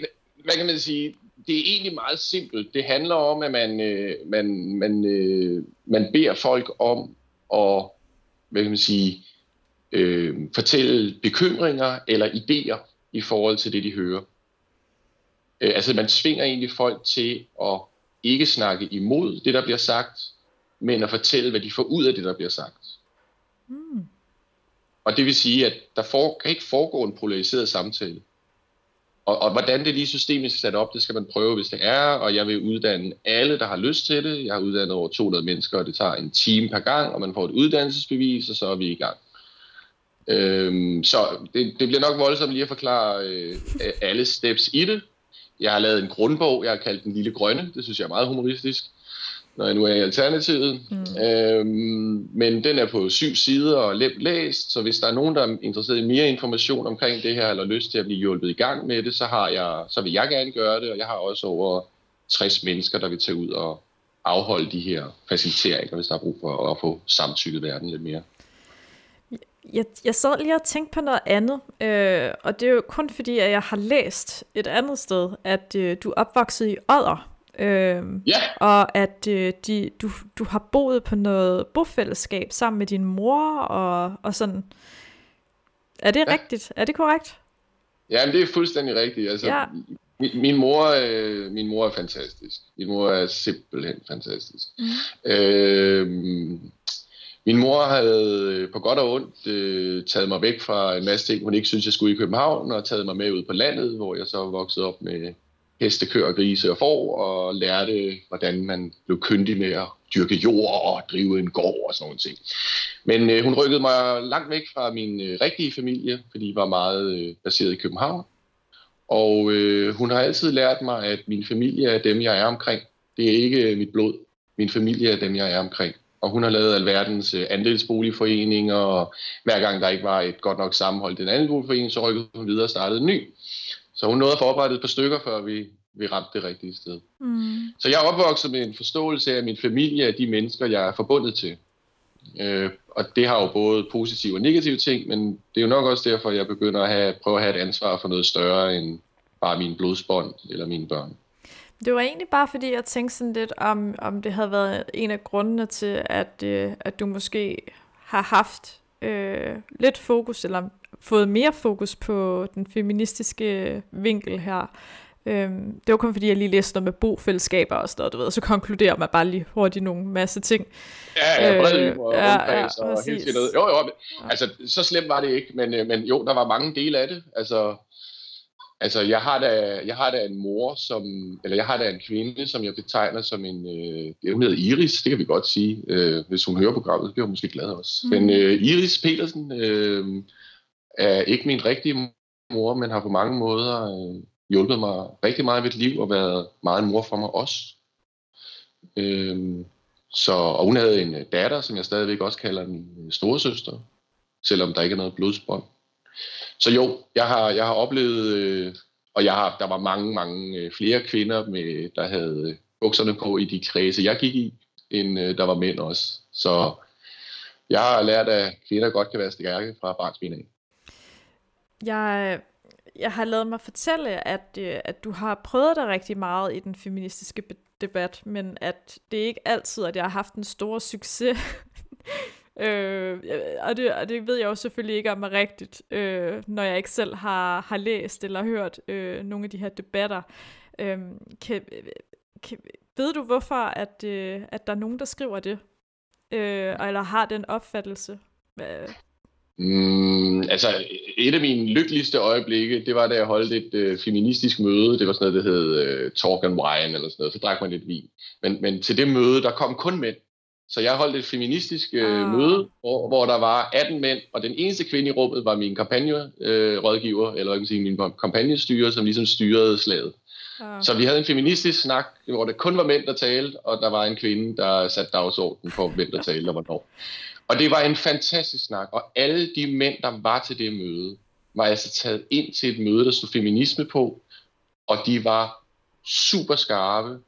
hvad kan man sige, det er egentlig meget simpelt. Det handler om, at man, øh, man, man, øh, man beder folk om at, hvad kan man sige, øh, fortælle bekymringer eller idéer i forhold til det, de hører. Øh, altså man svinger egentlig folk til at ikke snakke imod det, der bliver sagt, men at fortælle, hvad de får ud af det, der bliver sagt. Mm. Og det vil sige, at der for, kan ikke foregå en polariseret samtale. Og, og hvordan det lige systemet skal sat op, det skal man prøve, hvis det er, og jeg vil uddanne alle, der har lyst til det. Jeg har uddannet over 200 mennesker, og det tager en time per gang, og man får et uddannelsesbevis, og så er vi i gang. Øhm, så det, det bliver nok voldsomt lige at forklare øh, alle steps i det, jeg har lavet en grundbog, jeg har kaldt Den Lille Grønne. Det synes jeg er meget humoristisk, når jeg nu er i Alternativet. Mm. Øhm, men den er på syv sider og let læst, så hvis der er nogen, der er interesseret i mere information omkring det her, eller lyst til at blive hjulpet i gang med det, så, har jeg, så vil jeg gerne gøre det, og jeg har også over 60 mennesker, der vil tage ud og afholde de her faciliteringer, hvis der er brug for at få samtykket verden lidt mere. Jeg, jeg sad lige og tænkte på noget andet, øh, og det er jo kun fordi, at jeg har læst et andet sted, at øh, du er opvokset i Odder, øh, ja. og at øh, de, du, du har boet på noget bofællesskab sammen med din mor, og, og sådan. Er det ja. rigtigt? Er det korrekt? Ja, men det er fuldstændig rigtigt. Altså, ja. min, min, mor, øh, min mor er fantastisk. Min mor er simpelthen fantastisk. Mm. Øh, min mor havde øh, på godt og ondt øh, taget mig væk fra en masse ting, hun ikke synes, jeg skulle i København, og taget mig med ud på landet, hvor jeg så voksede op med heste, køer, grise og får, og lærte, hvordan man blev kyndig med at dyrke jord og drive en gård og sådan noget ting. Men øh, hun rykkede mig langt væk fra min øh, rigtige familie, fordi jeg var meget øh, baseret i København. Og øh, hun har altid lært mig, at min familie er dem, jeg er omkring. Det er ikke mit blod. Min familie er dem, jeg er omkring og hun har lavet alverdens øh, andelsboligforeninger, og hver gang der ikke var et godt nok sammenhold i den andelsboligforening, så rykkede hun videre og startede en ny. Så hun nåede at forberede et par stykker, før vi, vi ramte det rigtige sted. Mm. Så jeg er opvokset med en forståelse af, min familie er de mennesker, jeg er forbundet til. Øh, og det har jo både positive og negative ting, men det er jo nok også derfor, jeg begynder at have, prøve at have et ansvar for noget større end bare min blodsbånd eller mine børn. Det var egentlig bare fordi, jeg tænkte sådan lidt, om, om det havde været en af grundene til, at, øh, at du måske har haft øh, lidt fokus, eller fået mere fokus på den feministiske vinkel her. Øhm, det var kun fordi, jeg lige læste noget med bofællesskaber og sådan noget, du ved, og så konkluderer man bare lige hurtigt nogle masse ting. Ja, ja, øh, og ja, ja, og helt noget. Jo, jo, altså så slemt var det ikke, men, øh, men jo, der var mange dele af det. Altså, Altså, jeg har da, jeg har da en mor, som, eller jeg har da en kvinde, som jeg betegner som en, øh, hun hedder Iris, det kan vi godt sige, øh, hvis hun hører programmet, så bliver hun måske glad også. Mm. Men øh, Iris Petersen øh, er ikke min rigtige mor, men har på mange måder øh, hjulpet mig rigtig meget i mit liv og været meget en mor for mig også. Øh, så, og hun havde en datter, som jeg stadigvæk også kalder min storesøster, selvom der ikke er noget blodsbånd. Så jo, jeg har, jeg har oplevet, øh, og jeg har, der var mange, mange øh, flere kvinder, med, der havde øh, bukserne på i de kredse, jeg gik i, end øh, der var mænd også. Så jeg har lært, at kvinder godt kan være stærke fra barnsben af. Jeg, jeg har lavet mig fortælle, at, øh, at du har prøvet dig rigtig meget i den feministiske debat, men at det ikke altid, at jeg har haft en stor succes Øh, og, det, og det ved jeg jo selvfølgelig ikke om er rigtigt, øh, når jeg ikke selv har, har læst eller hørt øh, nogle af de her debatter. Øh, kan, kan, ved du hvorfor, at, øh, at der er nogen, der skriver det? Øh, eller har den opfattelse? Mm, altså, et af mine lykkeligste øjeblikke, det var, da jeg holdt et øh, feministisk møde. Det var sådan noget, der hed øh, Talk and Wine, eller sådan noget. Så drak man lidt vin. Men, men til det møde, der kom kun mænd. Så jeg holdt et feministisk øh, ah. møde, hvor, hvor der var 18 mænd, og den eneste kvinde i rummet var min kampagnerådgiver, øh, eller jeg kan sige, min kampagnestyrer, som ligesom styrede slaget. Ah. Så vi havde en feministisk snak, hvor det kun var mænd, der talte, og der var en kvinde, der satte dagsordenen for, hvem der talte og hvornår. Og det var en fantastisk snak, og alle de mænd, der var til det møde, var altså taget ind til et møde, der stod feminisme på, og de var super skarpe,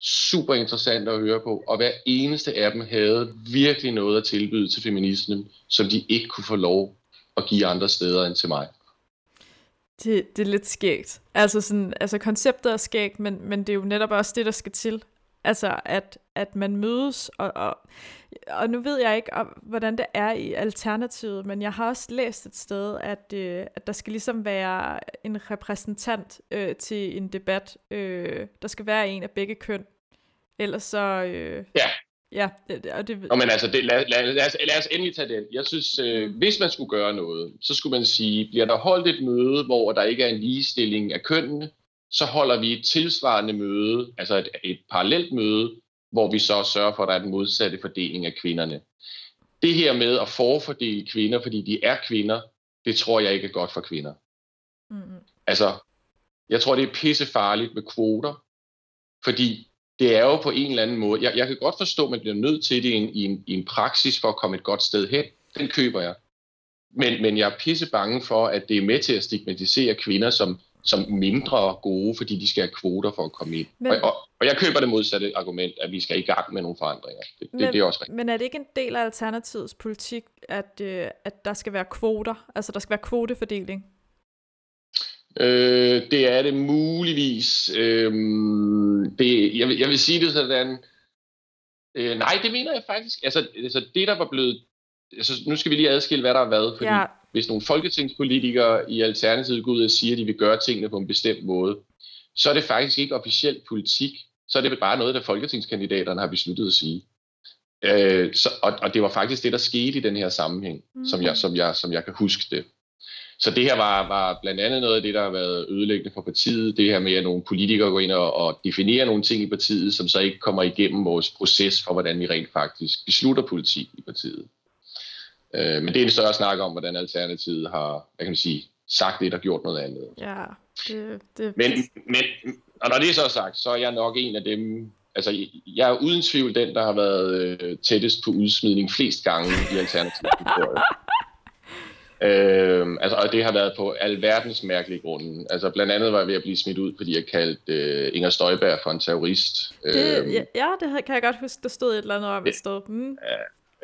super interessant at høre på, og hver eneste af dem havde virkelig noget at tilbyde til feminismen, som de ikke kunne få lov at give andre steder end til mig. Det, det er lidt skægt. Altså, sådan, altså konceptet er skægt, men, men det er jo netop også det, der skal til. Altså, at, at man mødes, og, og, og nu ved jeg ikke, om, hvordan det er i Alternativet, men jeg har også læst et sted, at, øh, at der skal ligesom være en repræsentant øh, til en debat. Øh, der skal være en af begge køn. Ellers så... Øh, ja. Ja, det, og det... Nå, men altså, det, lad, lad, lad, os, lad os endelig tage den. Jeg synes, øh, mm. hvis man skulle gøre noget, så skulle man sige, bliver der holdt et møde, hvor der ikke er en ligestilling af kønnene, så holder vi et tilsvarende møde, altså et, et parallelt møde, hvor vi så sørger for, at der er den modsatte fordeling af kvinderne. Det her med at forfordele kvinder, fordi de er kvinder, det tror jeg ikke er godt for kvinder. Mm. Altså, Jeg tror, det er pissefarligt med kvoter, fordi det er jo på en eller anden måde, jeg, jeg kan godt forstå, at man bliver nødt til det i en, i, en, i en praksis for at komme et godt sted hen. Den køber jeg. Men, men jeg er pisse bange for, at det er med til at stigmatisere kvinder som, som mindre gode, fordi de skal have kvoter for at komme ind. Men, og, og, og jeg køber det modsatte argument, at vi skal i gang med nogle forandringer. Det, men, det, det er også rigtigt. Men er det ikke en del af Alternativets politik, at, øh, at der skal være kvoter? Altså der skal være kvotefordeling? Øh, det er det muligvis. Øh, det, jeg, vil, jeg vil sige det sådan. Øh, nej, det mener jeg faktisk. Altså, altså det, der var blevet... Altså, nu skal vi lige adskille, hvad der har været. Fordi ja. Hvis nogle folketingspolitikere i Alternativet går ud og siger, at de vil gøre tingene på en bestemt måde, så er det faktisk ikke officiel politik. Så er det bare noget, der folketingskandidaterne har besluttet at sige. Øh, så, og, og det var faktisk det, der skete i den her sammenhæng, mm. som, jeg, som, jeg, som jeg kan huske det. Så det her var, var blandt andet noget af det, der har været ødelæggende for partiet. Det her med, at nogle politikere går ind og, og definerer nogle ting i partiet, som så ikke kommer igennem vores proces for, hvordan vi rent faktisk beslutter politik i partiet. Øh, men det er en større snak om, hvordan Alternativet har hvad kan man sige, sagt det og gjort noget andet. Ja, det, det... Men, men, og når det er så sagt, så er jeg nok en af dem, altså jeg er uden tvivl den, der har været øh, tættest på udsmidning flest gange i Alternativet. Øh, altså, og det har været på alverdens mærkelige grunde. Altså, blandt andet var jeg ved at blive smidt ud, fordi jeg kaldte øh, Inger Støjberg for en terrorist. Det, øh, ja, ja, det kan jeg godt huske, der stod et eller andet om et sted. Mm.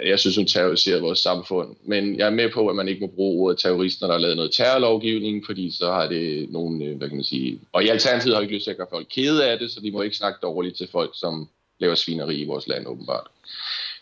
Jeg synes, hun terroriserer vores samfund. Men jeg er med på, at man ikke må bruge ordet terrorist, når der er lavet noget terrorlovgivning, fordi så har det nogle, øh, hvad kan man sige... Og i alternativet har jeg ikke lyst til at gøre folk kede af det, så de må ikke snakke dårligt til folk, som laver svineri i vores land, åbenbart.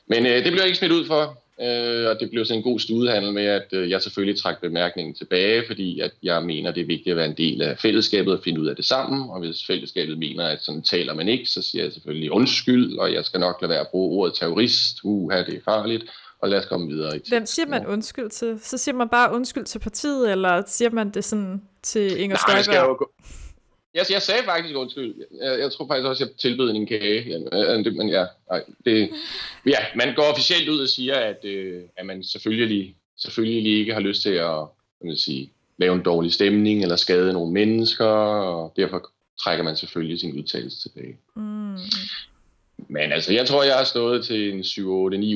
Men øh, det bliver jeg ikke smidt ud for. Øh, og det blev sådan en god studehandel med, at øh, jeg selvfølgelig trak bemærkningen tilbage, fordi at jeg mener, det er vigtigt at være en del af fællesskabet og finde ud af det sammen. Og hvis fællesskabet mener, at sådan taler man ikke, så siger jeg selvfølgelig undskyld, og jeg skal nok lade være at bruge ordet terrorist. Uha, det er farligt. Og lad os komme videre. I Hvem siger man undskyld til? Så siger man bare undskyld til partiet, eller siger man det sådan til Inger Støjberg? Jeg, jeg sagde faktisk undskyld. Jeg, jeg tror faktisk også, jeg tilbød en kage. Ja, men ja, nej, det, ja, man går officielt ud og siger, at, øh, at man selvfølgelig, selvfølgelig ikke har lyst til at man sige, lave en dårlig stemning eller skade nogle mennesker, og derfor trækker man selvfølgelig sin udtalelse tilbage. Mm. Men altså, jeg tror, jeg har stået til en 7-8-9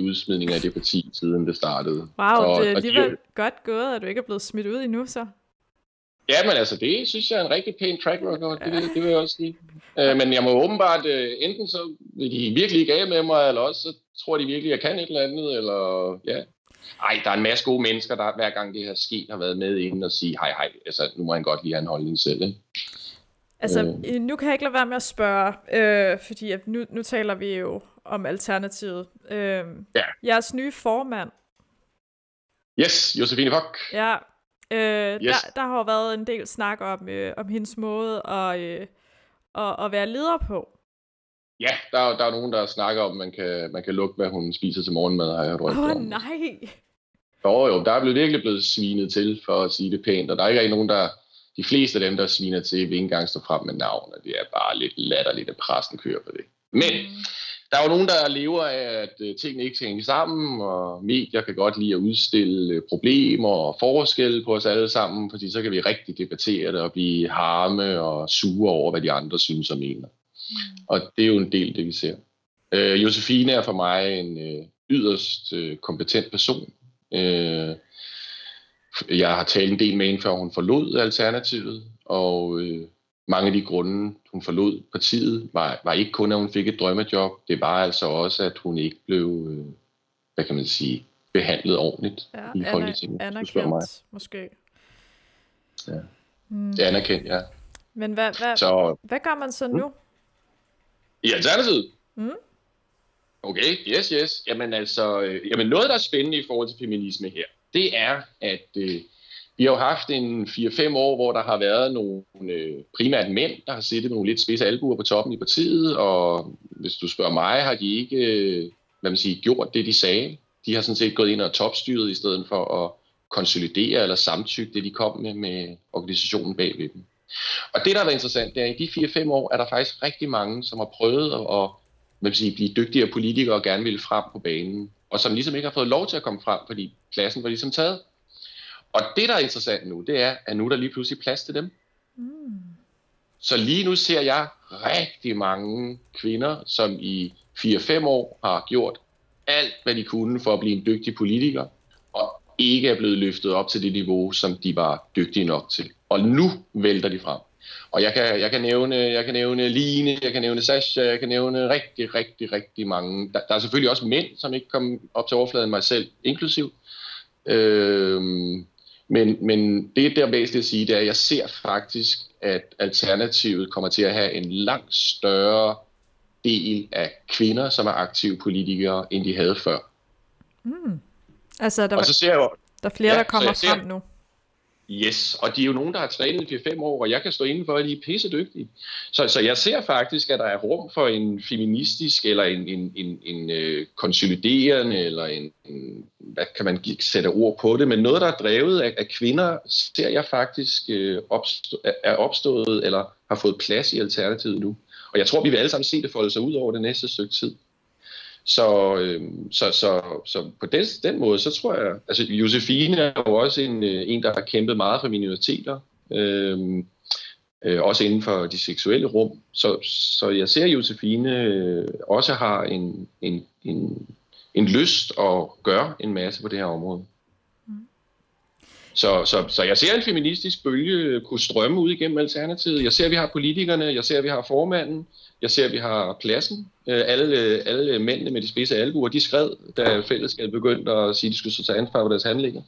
udsmidninger af det parti, siden det startede. Wow, og, det er alligevel de, godt gået, at du ikke er blevet smidt ud endnu, så. Ja, men altså, det synes jeg er en rigtig pæn track record, det, det, det vil jeg også sige. Uh, men jeg må åbenbart, uh, enten så vil de virkelig ikke af med mig, eller også så tror de virkelig, at jeg kan et eller andet, eller ja. Ej, der er en masse gode mennesker, der hver gang det her sket, har været med inden og sige, hej hej, altså nu må han godt lige have en holdning selv, ikke? Altså, øh. nu kan jeg ikke lade være med at spørge, øh, fordi at nu, nu taler vi jo om alternativet. Øh, ja. Jeres nye formand. Yes, Josefine Fock. Ja, Øh, yes. der, der har jo været en del snak om, øh, om hendes måde at, øh, at, at være leder på. Ja, der er, der er nogen, der snakker om, at man kan, man kan lugte, hvad hun spiser til morgenmad, har jeg drømt Åh, oh, nej! Jo, jo, der er blevet virkelig blevet svinet til, for at sige det pænt, og der er ikke nogen, der, de fleste af dem, der sviner til, vil ikke engang stå frem med navn, og det er bare lidt latterligt, at præsten kører på det. Men mm der er jo nogen, der lever af, at øh, tingene ikke hænger sammen, og medier kan godt lide at udstille øh, problemer og forskelle på os alle sammen, fordi så kan vi rigtig debattere det og blive harme og sure over, hvad de andre synes og mener. Mm. Og det er jo en del det, vi ser. Øh, Josefine er for mig en øh, yderst øh, kompetent person. Øh, jeg har talt en del med hende, før hun forlod Alternativet, og øh, mange af de grunde, hun forlod partiet, var, var ikke kun, at hun fik et drømmejob. Det var altså også, at hun ikke blev, øh, hvad kan man sige, behandlet ordentligt ja, i Folketinget. Anerkendt, måske. Ja, mm. det er anerkendt, ja. Men hvad, hvad, så, hvad gør man så nu? I Alternativet? Mm. Okay, yes, yes. Jamen altså, øh, jamen noget, der er spændende i forhold til feminisme her, det er, at øh, vi har jo haft en 4-5 år, hvor der har været nogle øh, primært mænd, der har siddet nogle lidt spidse albuer på toppen i partiet, og hvis du spørger mig, har de ikke øh, hvad man siger, gjort det, de sagde. De har sådan set gået ind og topstyret i stedet for at konsolidere eller samtykke det, de kom med med organisationen bagved dem. Og det, der har været interessant, det er, at i de 4-5 år er der faktisk rigtig mange, som har prøvet at hvad man sige, blive dygtigere politikere og gerne ville frem på banen, og som ligesom ikke har fået lov til at komme frem, fordi pladsen var ligesom taget. Og det, der er interessant nu, det er, at nu er der lige pludselig plads til dem. Mm. Så lige nu ser jeg rigtig mange kvinder, som i 4-5 år har gjort alt, hvad de kunne for at blive en dygtig politiker, og ikke er blevet løftet op til det niveau, som de var dygtige nok til. Og nu vælter de frem. Og jeg kan, jeg kan, nævne, jeg kan nævne Line, jeg kan nævne Sasha, jeg kan nævne rigtig, rigtig, rigtig mange. Der, der er selvfølgelig også mænd, som ikke kom op til overfladen, mig selv inklusiv. Øhm, men, men det, der er væsentligt at sige, det er, at jeg ser faktisk, at Alternativet kommer til at have en langt større del af kvinder, som er aktive politikere, end de havde før. Mm. Altså, der, og så ser jeg, der er flere, ja, der kommer ser, frem nu. Yes, og de er jo nogen, der har trænet i 5 år, og jeg kan stå inden for, at de er pisse dygtige. Så, så jeg ser faktisk, at der er rum for en feministisk, eller en, en, en, en øh, konsoliderende, eller en, en, hvad kan man sætte ord på det, men noget, der er drevet af, af kvinder, ser jeg faktisk øh, opstå, er opstået, eller har fået plads i Alternativet nu. Og jeg tror, vi vil alle sammen se det folde sig ud over det næste stykke tid. Så, øh, så, så, så på den, den måde, så tror jeg, altså Josefine er jo også en, øh, en der har kæmpet meget for minoriteter, øh, øh, også inden for de seksuelle rum. Så, så jeg ser, at Josefine øh, også har en, en, en, en lyst og gøre en masse på det her område. Så, så, så jeg ser en feministisk bølge kunne strømme ud igennem Alternativet. Jeg ser, at vi har politikerne, jeg ser, at vi har formanden, jeg ser, at vi har pladsen. Øh, alle, alle mændene med de spidse albuer, de skred, da fællesskabet begyndte at sige, at de skulle tage ansvar for deres handlinger.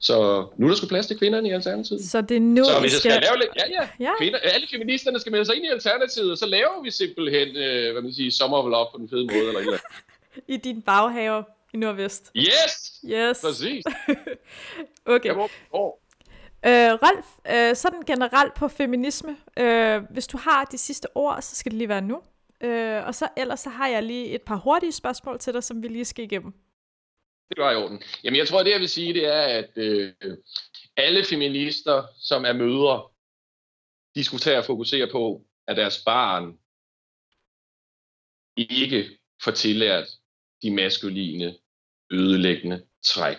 Så nu er der sgu plads til kvinderne i Alternativet. Så det er nu, så hvis jeg skal lave lidt, ja, ja, ja. Kvinder, alle feministerne skal melde sig ind i Alternativet, og så laver vi simpelthen, øh, hvad man siger, sommer op på den fede måde, eller eller I din baghave i Nordvest. Yes! Yes. Præcis. okay. Jeg oh. Øh, Rolf, øh, sådan generelt på feminisme, øh, hvis du har de sidste ord, så skal det lige være nu. Øh, og så ellers så har jeg lige et par hurtige spørgsmål til dig, som vi lige skal igennem. Det var i orden. Jamen jeg tror, det jeg vil sige, det er, at øh, alle feminister, som er mødre, de skulle tage at fokusere på, at deres barn ikke får tillært de maskuline, ødelæggende træk.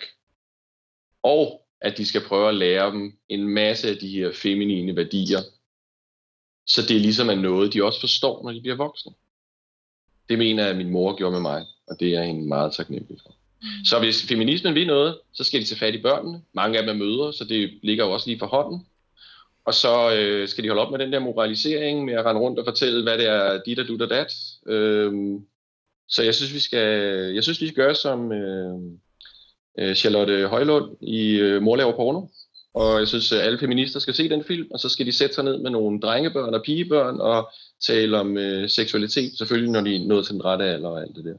Og at de skal prøve at lære dem en masse af de her feminine værdier, så det ligesom er noget, de også forstår, når de bliver voksne. Det mener jeg, at min mor gjorde med mig, og det er jeg en meget taknemmelig for. Mm. Så hvis feminismen vil noget, så skal de tage fat i børnene. Mange af dem er mødre, så det ligger jo også lige for hånden. Og så øh, skal de holde op med den der moralisering med at rende rundt og fortælle, hvad det er, dit og du og dat. Øhm, så jeg synes, vi skal, jeg synes, vi skal gøre som, øh, øh, Charlotte Højlund i øh, Mor laver porno. Og jeg synes, at alle feminister skal se den film, og så skal de sætte sig ned med nogle drengebørn og pigebørn og tale om øh, seksualitet, selvfølgelig når de er nået til den rette alder og alt det der.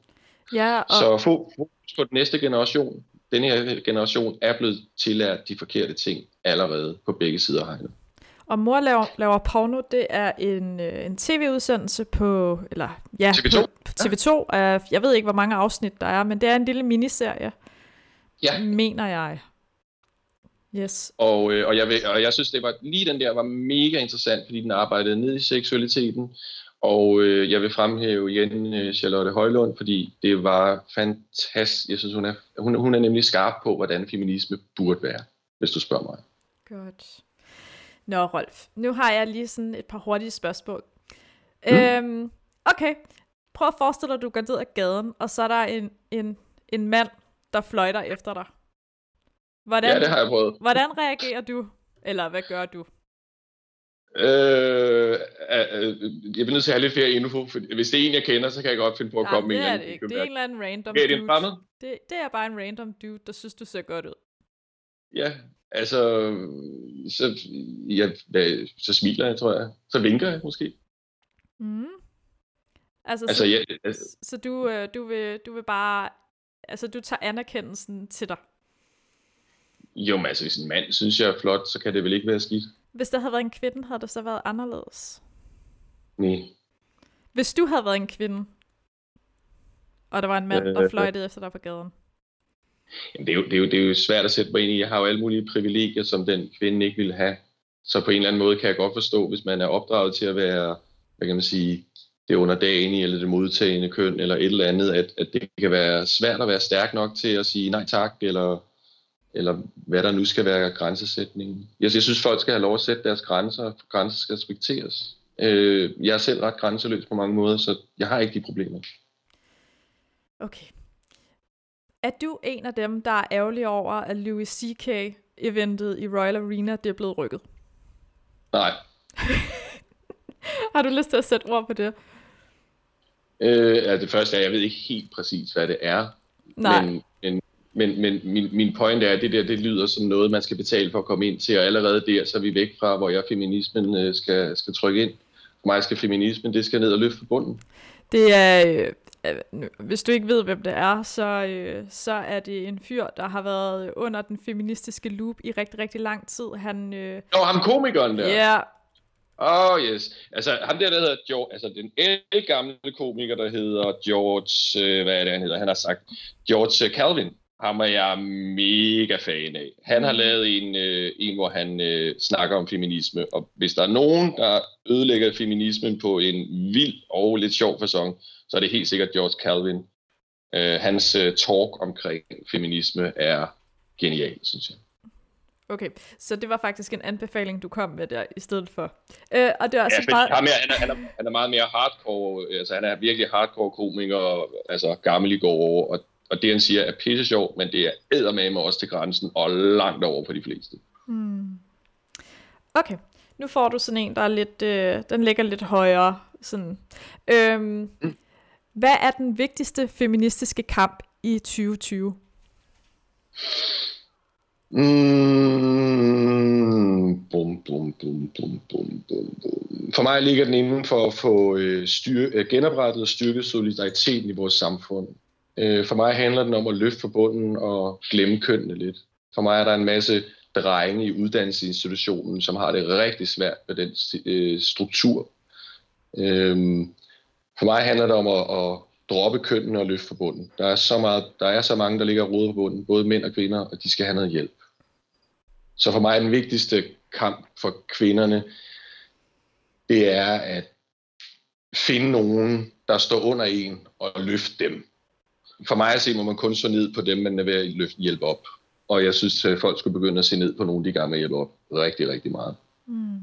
Ja, og... Så fokus på den næste generation. Den her generation er blevet tillært de forkerte ting allerede på begge sider af hegnet. Og Mor laver, laver porno, det er en, øh, en tv-udsendelse på, eller ja, TV2. På, på TV2. Ja. Jeg ved ikke, hvor mange afsnit der er, men det er en lille miniserie. Ja. Mener jeg. Yes. Og, øh, og, jeg vil, og jeg synes, det var lige den der var mega interessant, fordi den arbejdede ned i seksualiteten. Og øh, jeg vil fremhæve igen øh, Charlotte Højlund, fordi det var fantastisk. Jeg synes, hun er, hun, hun er nemlig skarp på, hvordan feminisme burde være, hvis du spørger mig. Godt. Nå, Rolf, nu har jeg lige sådan et par hurtige spørgsmål. Mm. Øhm, okay, prøv at forestille dig, at du går ned ad gaden, og så er der en, en, en mand, der fløjter efter dig. Hvordan, ja, det har jeg prøvet. Hvordan reagerer du? Eller hvad gør du? Øh, øh, jeg bliver nødt til at have lidt flere info, for hvis det er en, jeg kender, så kan jeg godt finde på at komme med en det er det ikke. Det er en eller anden random okay, dude. Det, det, det er bare en random dude, der synes, du ser godt ud. Ja, altså, så, ja, så smiler jeg, tror jeg. Så vinker jeg måske. Mm. Altså, altså, så, ja, altså, så du, øh, du, vil, du vil bare altså du tager anerkendelsen til dig. Jo, men altså hvis en mand synes, jeg er flot, så kan det vel ikke være skidt. Hvis der havde været en kvinde, havde det så været anderledes? Nej. Hvis du havde været en kvinde, og der var en mand, der øh, fløjtede efter dig på gaden? Jamen, det, er jo, det, er jo, det er jo svært at sætte mig ind i. Jeg har jo alle mulige privilegier, som den kvinde ikke ville have. Så på en eller anden måde kan jeg godt forstå, hvis man er opdraget til at være, hvad kan man sige, det underdanige eller det modtagende køn eller et eller andet, at, at det kan være svært at være stærk nok til at sige nej tak, eller, eller hvad der nu skal være grænsesætningen. Jeg, jeg synes, folk skal have lov at sætte deres grænser, for grænser skal respekteres. Øh, jeg er selv ret grænseløs på mange måder, så jeg har ikke de problemer. Okay. Er du en af dem, der er ærgerlig over, at Louis C.K. eventet i Royal Arena, det er blevet rykket? Nej. Har du lyst til at sætte ord på det? Øh, ja, det første er, jeg ved ikke helt præcis, hvad det er. Nej. Men, men, men, men min, min point er, at det der, det lyder som noget, man skal betale for at komme ind til, og allerede der, så er vi væk fra, hvor jeg feminismen øh, skal, skal trykke ind. For mig skal feminismen, det skal ned og løfte bunden. Det er, øh, hvis du ikke ved, hvem det er, så, øh, så er det en fyr, der har været under den feministiske loop i rigtig, rigtig lang tid. Han, øh, Nå, ham komikeren der. ja, Oh yes. Altså ham der, der hedder George, altså den gamle komiker, der hedder George, øh, hvad er det han hedder? Han har sagt George Calvin. Ham er jeg mega fan af. Han har lavet en, øh, en hvor han øh, snakker om feminisme, og hvis der er nogen, der ødelægger feminismen på en vild og lidt sjov fasong, så er det helt sikkert George Calvin. Øh, hans øh, talk omkring feminisme er genial, synes jeg. okay. Så det var faktisk en anbefaling, du kom med der i stedet for. Øh, og det er også Ja, meget... ham her, han, er, han, er, han er meget mere hardcore, altså han er virkelig hardcore komiker, altså gammel i går, og, og det han siger er pisse sjovt, men det er eddermame også til grænsen, og langt over på de fleste. Okay, nu får du sådan en, der er lidt, øh, den ligger lidt højere. Sådan. Øhm, hvad er den vigtigste feministiske kamp i 2020? Mm, bum, bum, bum, bum, bum, bum, bum. For mig ligger den inden for at få øh, styr, øh, genoprettet og styrket solidariteten i vores samfund. Øh, for mig handler den om at løfte forbundet og glemme kønnene lidt. For mig er der en masse drenge i uddannelsesinstitutionen, som har det rigtig svært med den øh, struktur. Øh, for mig handler det om at, at droppe kønnene og løfte forbundet. Der er så meget, der er så mange, der ligger og roder på bunden, både mænd og kvinder, og de skal have noget hjælp. Så for mig er den vigtigste kamp for kvinderne, det er at finde nogen, der står under en, og løfte dem. For mig at se, må man kun så ned på dem, man er ved at løfte, hjælpe op. Og jeg synes, at folk skulle begynde at se ned på de i gang med at hjælpe op. Rigtig, rigtig meget. Mm.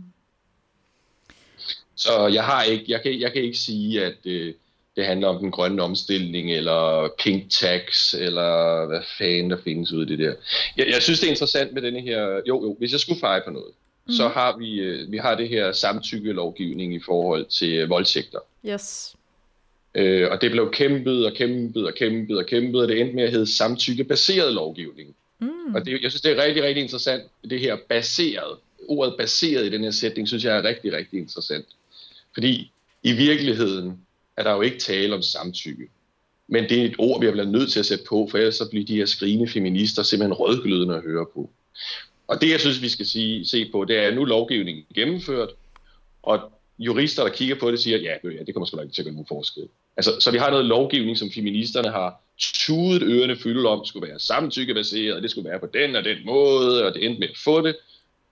Så jeg har ikke, jeg kan, jeg kan ikke sige, at øh, det handler om den grønne omstilling, eller pink tax, eller hvad fanden der findes ude i det der. Jeg, jeg synes, det er interessant med denne her, jo jo, hvis jeg skulle feje på noget, mm. så har vi, øh, vi har det her samtykkelovgivning i forhold til øh, voldtægter. Yes. Øh, og det blev kæmpet og kæmpet og kæmpet og kæmpet, og det endte med at hedde samtykkebaseret lovgivning. Mm. Og det, jeg synes, det er rigtig, rigtig interessant, det her baseret. Ordet baseret i den her sætning, synes jeg er rigtig, rigtig interessant. Fordi i virkeligheden er der jo ikke tale om samtykke. Men det er et ord, vi bliver nødt til at sætte på, for ellers så bliver de her skrigende feminister simpelthen rødglødende at høre på. Og det, jeg synes, vi skal sige, se på, det er, at nu er lovgivningen gennemført, og jurister, der kigger på det, siger, ja, ja det kommer sgu da ikke til at gøre nogen forskel. Altså, så vi har noget lovgivning, som feministerne har tudet ørerne fyldt om, skulle være samtykkebaseret, det skulle være på den og den måde, og det endte med at få det.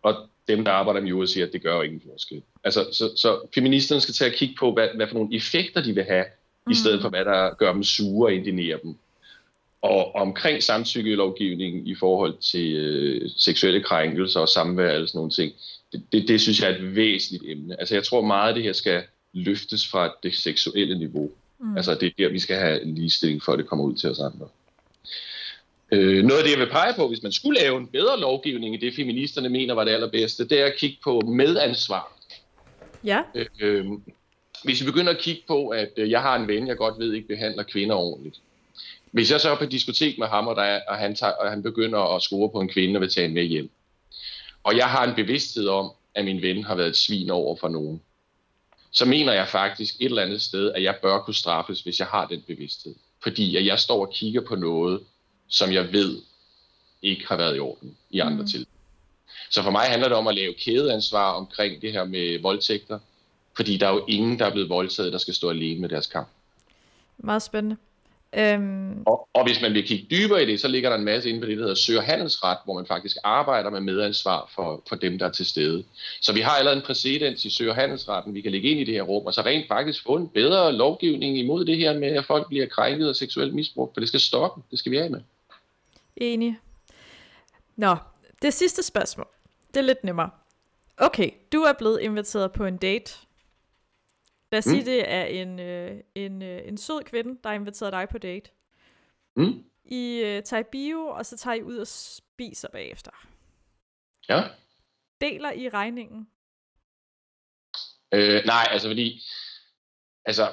Og dem, der arbejder med jura, siger, at det gør jo ingen forskel. Altså, så, så feministerne skal tage at kigge på, hvad, hvad for nogle effekter de vil have, mm. i stedet for hvad der gør dem sure og indinerer dem. Og omkring samtykkelovgivningen i forhold til øh, seksuelle krænkelser og samvær og sådan nogle ting, det, det, det synes jeg er et væsentligt emne. Altså jeg tror meget, at det her skal løftes fra det seksuelle niveau. Mm. Altså det er der, vi skal have ligestilling, for at det kommer ud til os andre. Øh, noget af det, jeg vil pege på, hvis man skulle lave en bedre lovgivning i det, feministerne mener var det allerbedste, det er at kigge på medansvar. Ja. Øh, øh, hvis vi begynder at kigge på, at øh, jeg har en ven, jeg godt ved ikke behandler kvinder ordentligt. Hvis jeg så er på diskotek med ham, og, der er, og, han, tager, og han begynder at score på en kvinde og vil tage en med hjem, og jeg har en bevidsthed om, at min ven har været et svin over for nogen, så mener jeg faktisk et eller andet sted, at jeg bør kunne straffes, hvis jeg har den bevidsthed. Fordi at jeg står og kigger på noget, som jeg ved ikke har været i orden i andre mm. til. Så for mig handler det om at lave kædeansvar omkring det her med voldtægter, fordi der er jo ingen, der er blevet voldtaget, der skal stå alene med deres kamp. Meget spændende. Øhm, Og, og hvis man vil kigge dybere i det, så ligger der en masse inden for det, der hedder søg- og handelsret, hvor man faktisk arbejder med medansvar for, for dem, der er til stede. Så vi har allerede en præcedens i søg- og handelsretten, vi kan lægge ind i det her rum, og så rent faktisk få en bedre lovgivning imod det her med, at folk bliver krænket og seksuelt misbrugt, for det skal stoppe. Det skal vi af med. enig. Nå, det sidste spørgsmål. Det er lidt nemmere. Okay, du er blevet inviteret på en date Lad os mm. sige, det er en, øh, en, øh, en sød kvinde, der har inviteret dig på date. Mm. I øh, tager i bio, og så tager I ud og spiser bagefter. Ja. Deler I regningen? Øh, nej, altså fordi, altså,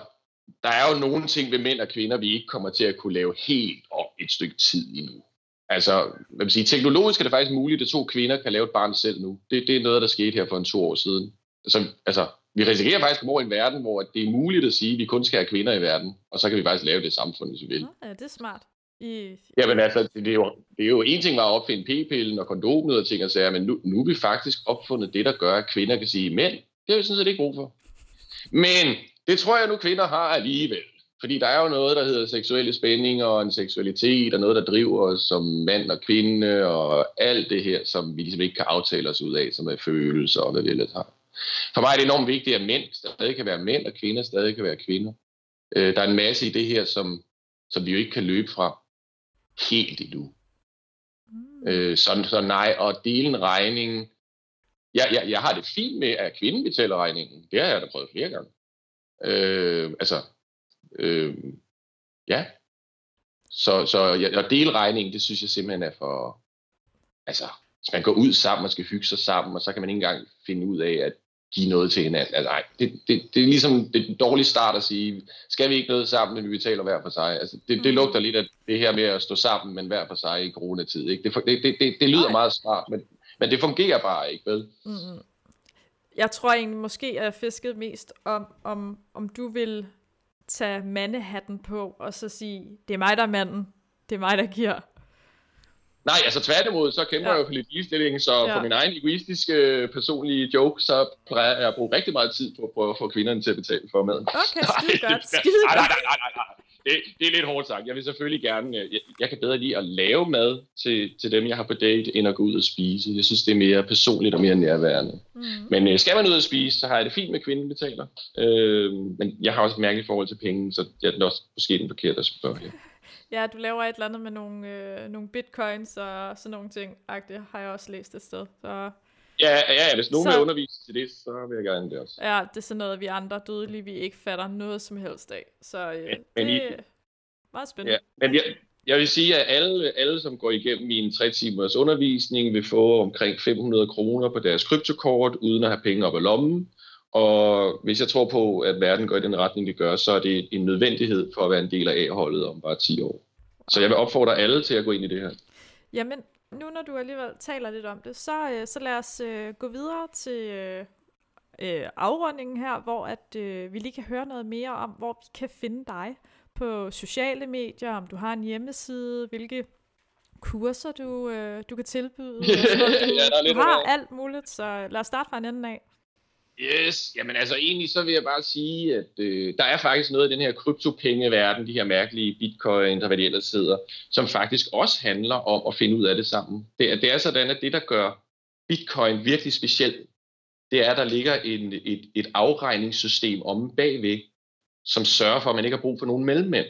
der er jo nogle ting ved mænd og kvinder, vi ikke kommer til at kunne lave helt om et stykke tid endnu. Altså, hvad vil sige, teknologisk er det faktisk muligt, at to kvinder kan lave et barn selv nu. Det, det er noget, der skete her for en to år siden. Så, altså, vi risikerer faktisk at over i en verden, hvor det er muligt at sige, at vi kun skal have kvinder i verden, og så kan vi faktisk lave det samfund, hvis vi vil. Ja, det er smart. I... Jamen altså, det er, jo, det er jo en ting var at opfinde p-pillen og kondomet og ting og sager, men nu, nu er vi faktisk opfundet det, der gør, at kvinder kan sige, mænd, det har vi sådan set ikke brug for. Men det tror jeg nu, kvinder har alligevel. Fordi der er jo noget, der hedder seksuelle spændinger og en seksualitet, og noget, der driver os som mand og kvinde, og alt det her, som vi ligesom ikke kan aftale os ud af, som er følelser og hvad vi ellers har. For mig er det enormt vigtigt, at mænd stadig kan være mænd, og kvinder stadig kan være kvinder. Øh, der er en masse i det her, som, som vi jo ikke kan løbe fra helt endnu. Mm. Øh, så, så nej, og dele en regning. Jeg, jeg, jeg har det fint med, at kvinden betaler regningen. Det har jeg da prøvet flere gange. Øh, altså, øh, ja. Så, så at dele regningen, det synes jeg simpelthen er for... Altså, hvis man går ud sammen og skal hygge sig sammen, og så kan man ikke engang finde ud af at give noget til hinanden. Altså, nej, det, det, det er ligesom det dårlige start at sige, skal vi ikke noget sammen, men vi betaler hver for sig. Altså, det, det mm. lugter lidt af det her med at stå sammen, men hver for sig i coronatid. Ikke? Det, det, det, det lyder meget smart, men, men det fungerer bare ikke, vel? Mm-hmm. Jeg tror egentlig måske, at jeg fisket mest om, om, om du vil tage mandehatten på, og så sige, det er mig, der er manden. Det er mig, der giver. Nej, altså tværtimod, så kæmper ja. jeg jo for lidt ligestilling, så ja. for min egen egoistiske personlige joke, så plejer jeg at bruge rigtig meget tid på at prøve at få kvinderne til at betale for maden. Okay, skide godt, skide godt. Nej, nej, nej, nej, det, det er lidt hårdt sagt. Jeg vil selvfølgelig gerne, øh, jeg, jeg kan bedre lide at lave mad til, til dem, jeg har på date, end at gå ud og spise. Jeg synes, det er mere personligt og mere nærværende. Mm. Men øh, skal man ud og spise, så har jeg det fint med, at kvinden betaler. Øh, men jeg har også et mærkeligt forhold til penge, så jeg er også måske den forkerte at spørge. Ja. Du laver et eller andet med nogle, øh, nogle bitcoins og sådan nogle ting. Det har jeg også læst et sted. Så Ja, ja, ja, hvis nogen så, vil undervise til det, så vil jeg gerne det også. Ja, det er sådan noget, vi andre dødelige, vi ikke fatter noget som helst af. Så øh, men, det er meget spændende. Ja, men jeg, jeg vil sige, at alle, alle, som går igennem min 3 timers undervisning, vil få omkring 500 kroner på deres kryptokort, uden at have penge op i lommen. Og hvis jeg tror på, at verden går i den retning, det gør, så er det en nødvendighed for at være en del af A-holdet om bare 10 år. Så jeg vil opfordre alle til at gå ind i det her. Jamen, nu når du alligevel taler lidt om det, så, øh, så lad os øh, gå videre til øh, øh, afrundingen her, hvor at øh, vi lige kan høre noget mere om, hvor vi kan finde dig på sociale medier, om du har en hjemmeside, hvilke kurser du, øh, du kan tilbyde. Du, ja, der er lidt du har alt muligt, så lad os starte fra en ende af. Yes, jamen altså egentlig så vil jeg bare sige, at øh, der er faktisk noget i den her kryptopengeverden, de her mærkelige bitcoin og hvad de ellers hedder, som faktisk også handler om at finde ud af det sammen. Det er, det er sådan, at det der gør bitcoin virkelig speciel, det er, at der ligger en, et, et afregningssystem om bagved, som sørger for, at man ikke har brug for nogen mellemmænd.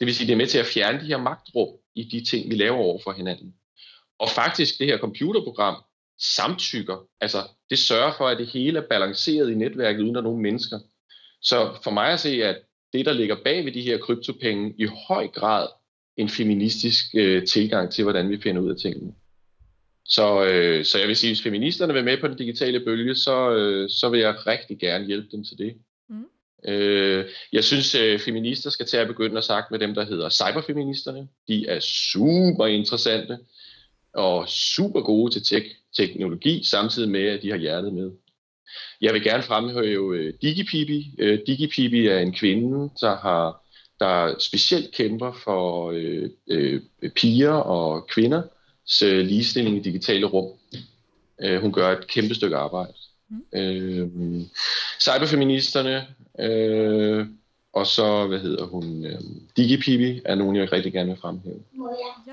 Det vil sige, det er med til at fjerne de her magtrum i de ting, vi laver over for hinanden. Og faktisk det her computerprogram samtykker. Altså, det sørger for, at det hele er balanceret i netværket, uden at nogen mennesker. Så for mig at se, at det, der ligger bag ved de her kryptopenge, i høj grad en feministisk øh, tilgang til, hvordan vi finder ud af tingene. Så, øh, så jeg vil sige, hvis feministerne vil med på den digitale bølge, så, øh, så vil jeg rigtig gerne hjælpe dem til det. Mm. Øh, jeg synes, øh, feminister skal til at begynde at snakke med dem, der hedder cyberfeministerne. De er super interessante og super gode til tech, teknologi, samtidig med, at de har hjertet med. Jeg vil gerne fremhæve uh, DigiPibi. Uh, DigiPibi er en kvinde, der har der specielt kæmper for uh, uh, piger og kvinder uh, ligestilling i digitale rum. Uh, hun gør et kæmpe stykke arbejde. Mm. Uh, cyberfeministerne, uh, og så, hvad hedder hun, uh, DigiPibi er nogen, jeg rigtig gerne vil fremhæve. Ja.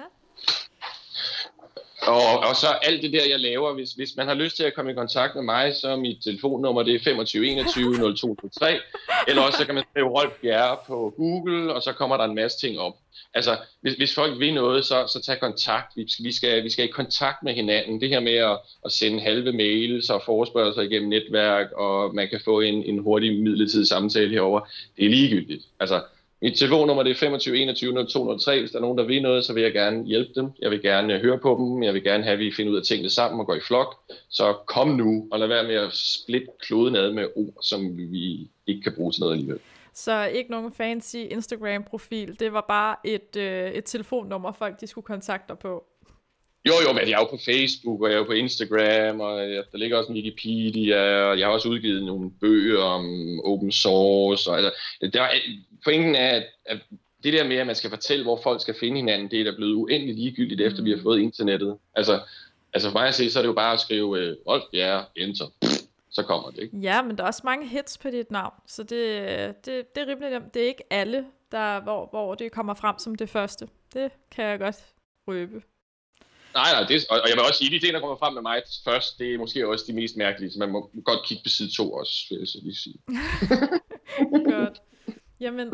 Og, og så alt det der, jeg laver, hvis, hvis man har lyst til at komme i kontakt med mig, så er mit telefonnummer det er 25 21 0203, eller også så kan man skrive Rolf Bjerre på Google, og så kommer der en masse ting op. Altså, hvis, hvis folk vil noget, så, så tag kontakt. Vi, vi, skal, vi skal i kontakt med hinanden. Det her med at, at sende halve mails og forespørgelser igennem netværk, og man kan få en, en hurtig midlertidig samtale herover, det er ligegyldigt. Altså, mit telefonnummer det er 25 21 0203. Hvis der er nogen, der vil noget, så vil jeg gerne hjælpe dem. Jeg vil gerne øh, høre på dem. Jeg vil gerne have, at vi finder ud af tingene sammen og går i flok. Så kom nu, og lad være med at splitte kloden ad med ord, som vi ikke kan bruge til noget alligevel. Så ikke nogen fancy Instagram-profil. Det var bare et, øh, et telefonnummer, folk de skulle kontakte dig på. Jo, jo, men jeg er jo på Facebook, og jeg er jo på Instagram, og der ligger også en Wikipedia, og jeg har også udgivet nogle bøger om open source. Og, altså, der, pointen er, at, at det der med, at man skal fortælle, hvor folk skal finde hinanden, det er da blevet uendelig ligegyldigt, efter mm. vi har fået internettet. Altså, altså for mig at se, så er det jo bare at skrive, øh, Rolf Bjerre, enter. Så kommer det, ikke? Ja, men der er også mange hits på dit navn, så det, det, det er rimelig nemt. Det er ikke alle, der, hvor, hvor det kommer frem som det første. Det kan jeg godt røbe. Nej, nej, det, og jeg vil også sige, at de ting, der kommer frem med mig først, det er måske også de mest mærkelige, så man må godt kigge på side 2 også, vil jeg så lige sige. godt. Jamen,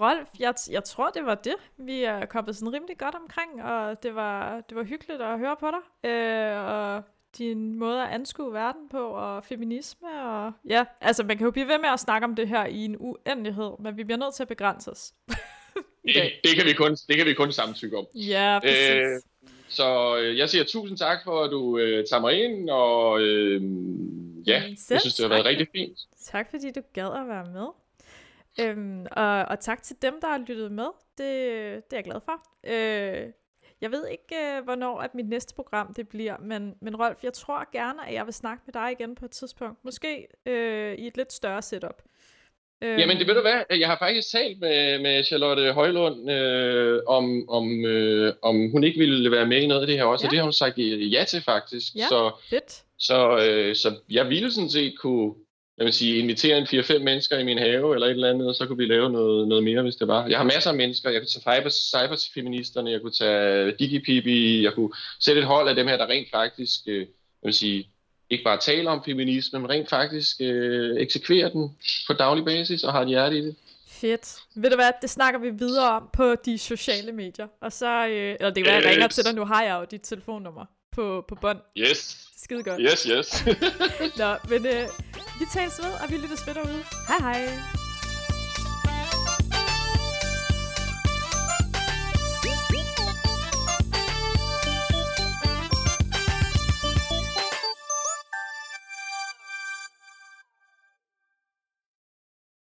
Rolf, jeg, jeg tror, det var det. Vi er kommet sådan rimelig godt omkring, og det var, det var hyggeligt at høre på dig. Øh, og din måde at anskue verden på, og feminisme, og ja, altså man kan jo blive ved med at snakke om det her i en uendelighed, men vi bliver nødt til at begrænse os. det, det, kan vi kun, det kan vi kun samtykke om. Ja, præcis. Øh, så øh, jeg siger tusind tak for, at du øh, tager mig ind, og øh, ja, Selv jeg synes, det har været rigtig fint. Tak fordi du gad at være med. Øhm, og, og tak til dem, der har lyttet med. Det, det er jeg glad for. Øh, jeg ved ikke, øh, hvornår at mit næste program det bliver, men, men Rolf, jeg tror gerne, at jeg vil snakke med dig igen på et tidspunkt. Måske øh, i et lidt større setup. Øh, Jamen det ved du hvad, jeg har faktisk talt med, med Charlotte Højlund øh, om, om, øh, om hun ikke ville være med i noget af det her også, ja. og det har hun sagt ja til faktisk. Ja, så, fedt. Så, øh, så jeg ville sådan set kunne jeg vil sige, invitere en 4-5 mennesker i min have eller et eller andet, og så kunne vi lave noget, noget mere, hvis det var. Jeg har masser af mennesker. Jeg kunne tage cyberfeministerne, jeg kunne tage DigiPipi, jeg kunne sætte et hold af dem her, der rent faktisk, øh, jeg vil sige, ikke bare taler om feminisme, men rent faktisk øh, eksekverer den på daglig basis og har et hjerte i det. Fedt. Ved du hvad, det snakker vi videre om på de sociale medier. Og så, øh, eller det kan være, jeg ringer til dig, nu har jeg jo dit telefonnummer på, på bånd. Yes. Skide godt. Yes, yes. Nå, men øh, vi tales ved, og vi lyttes ved derude. Hej hej.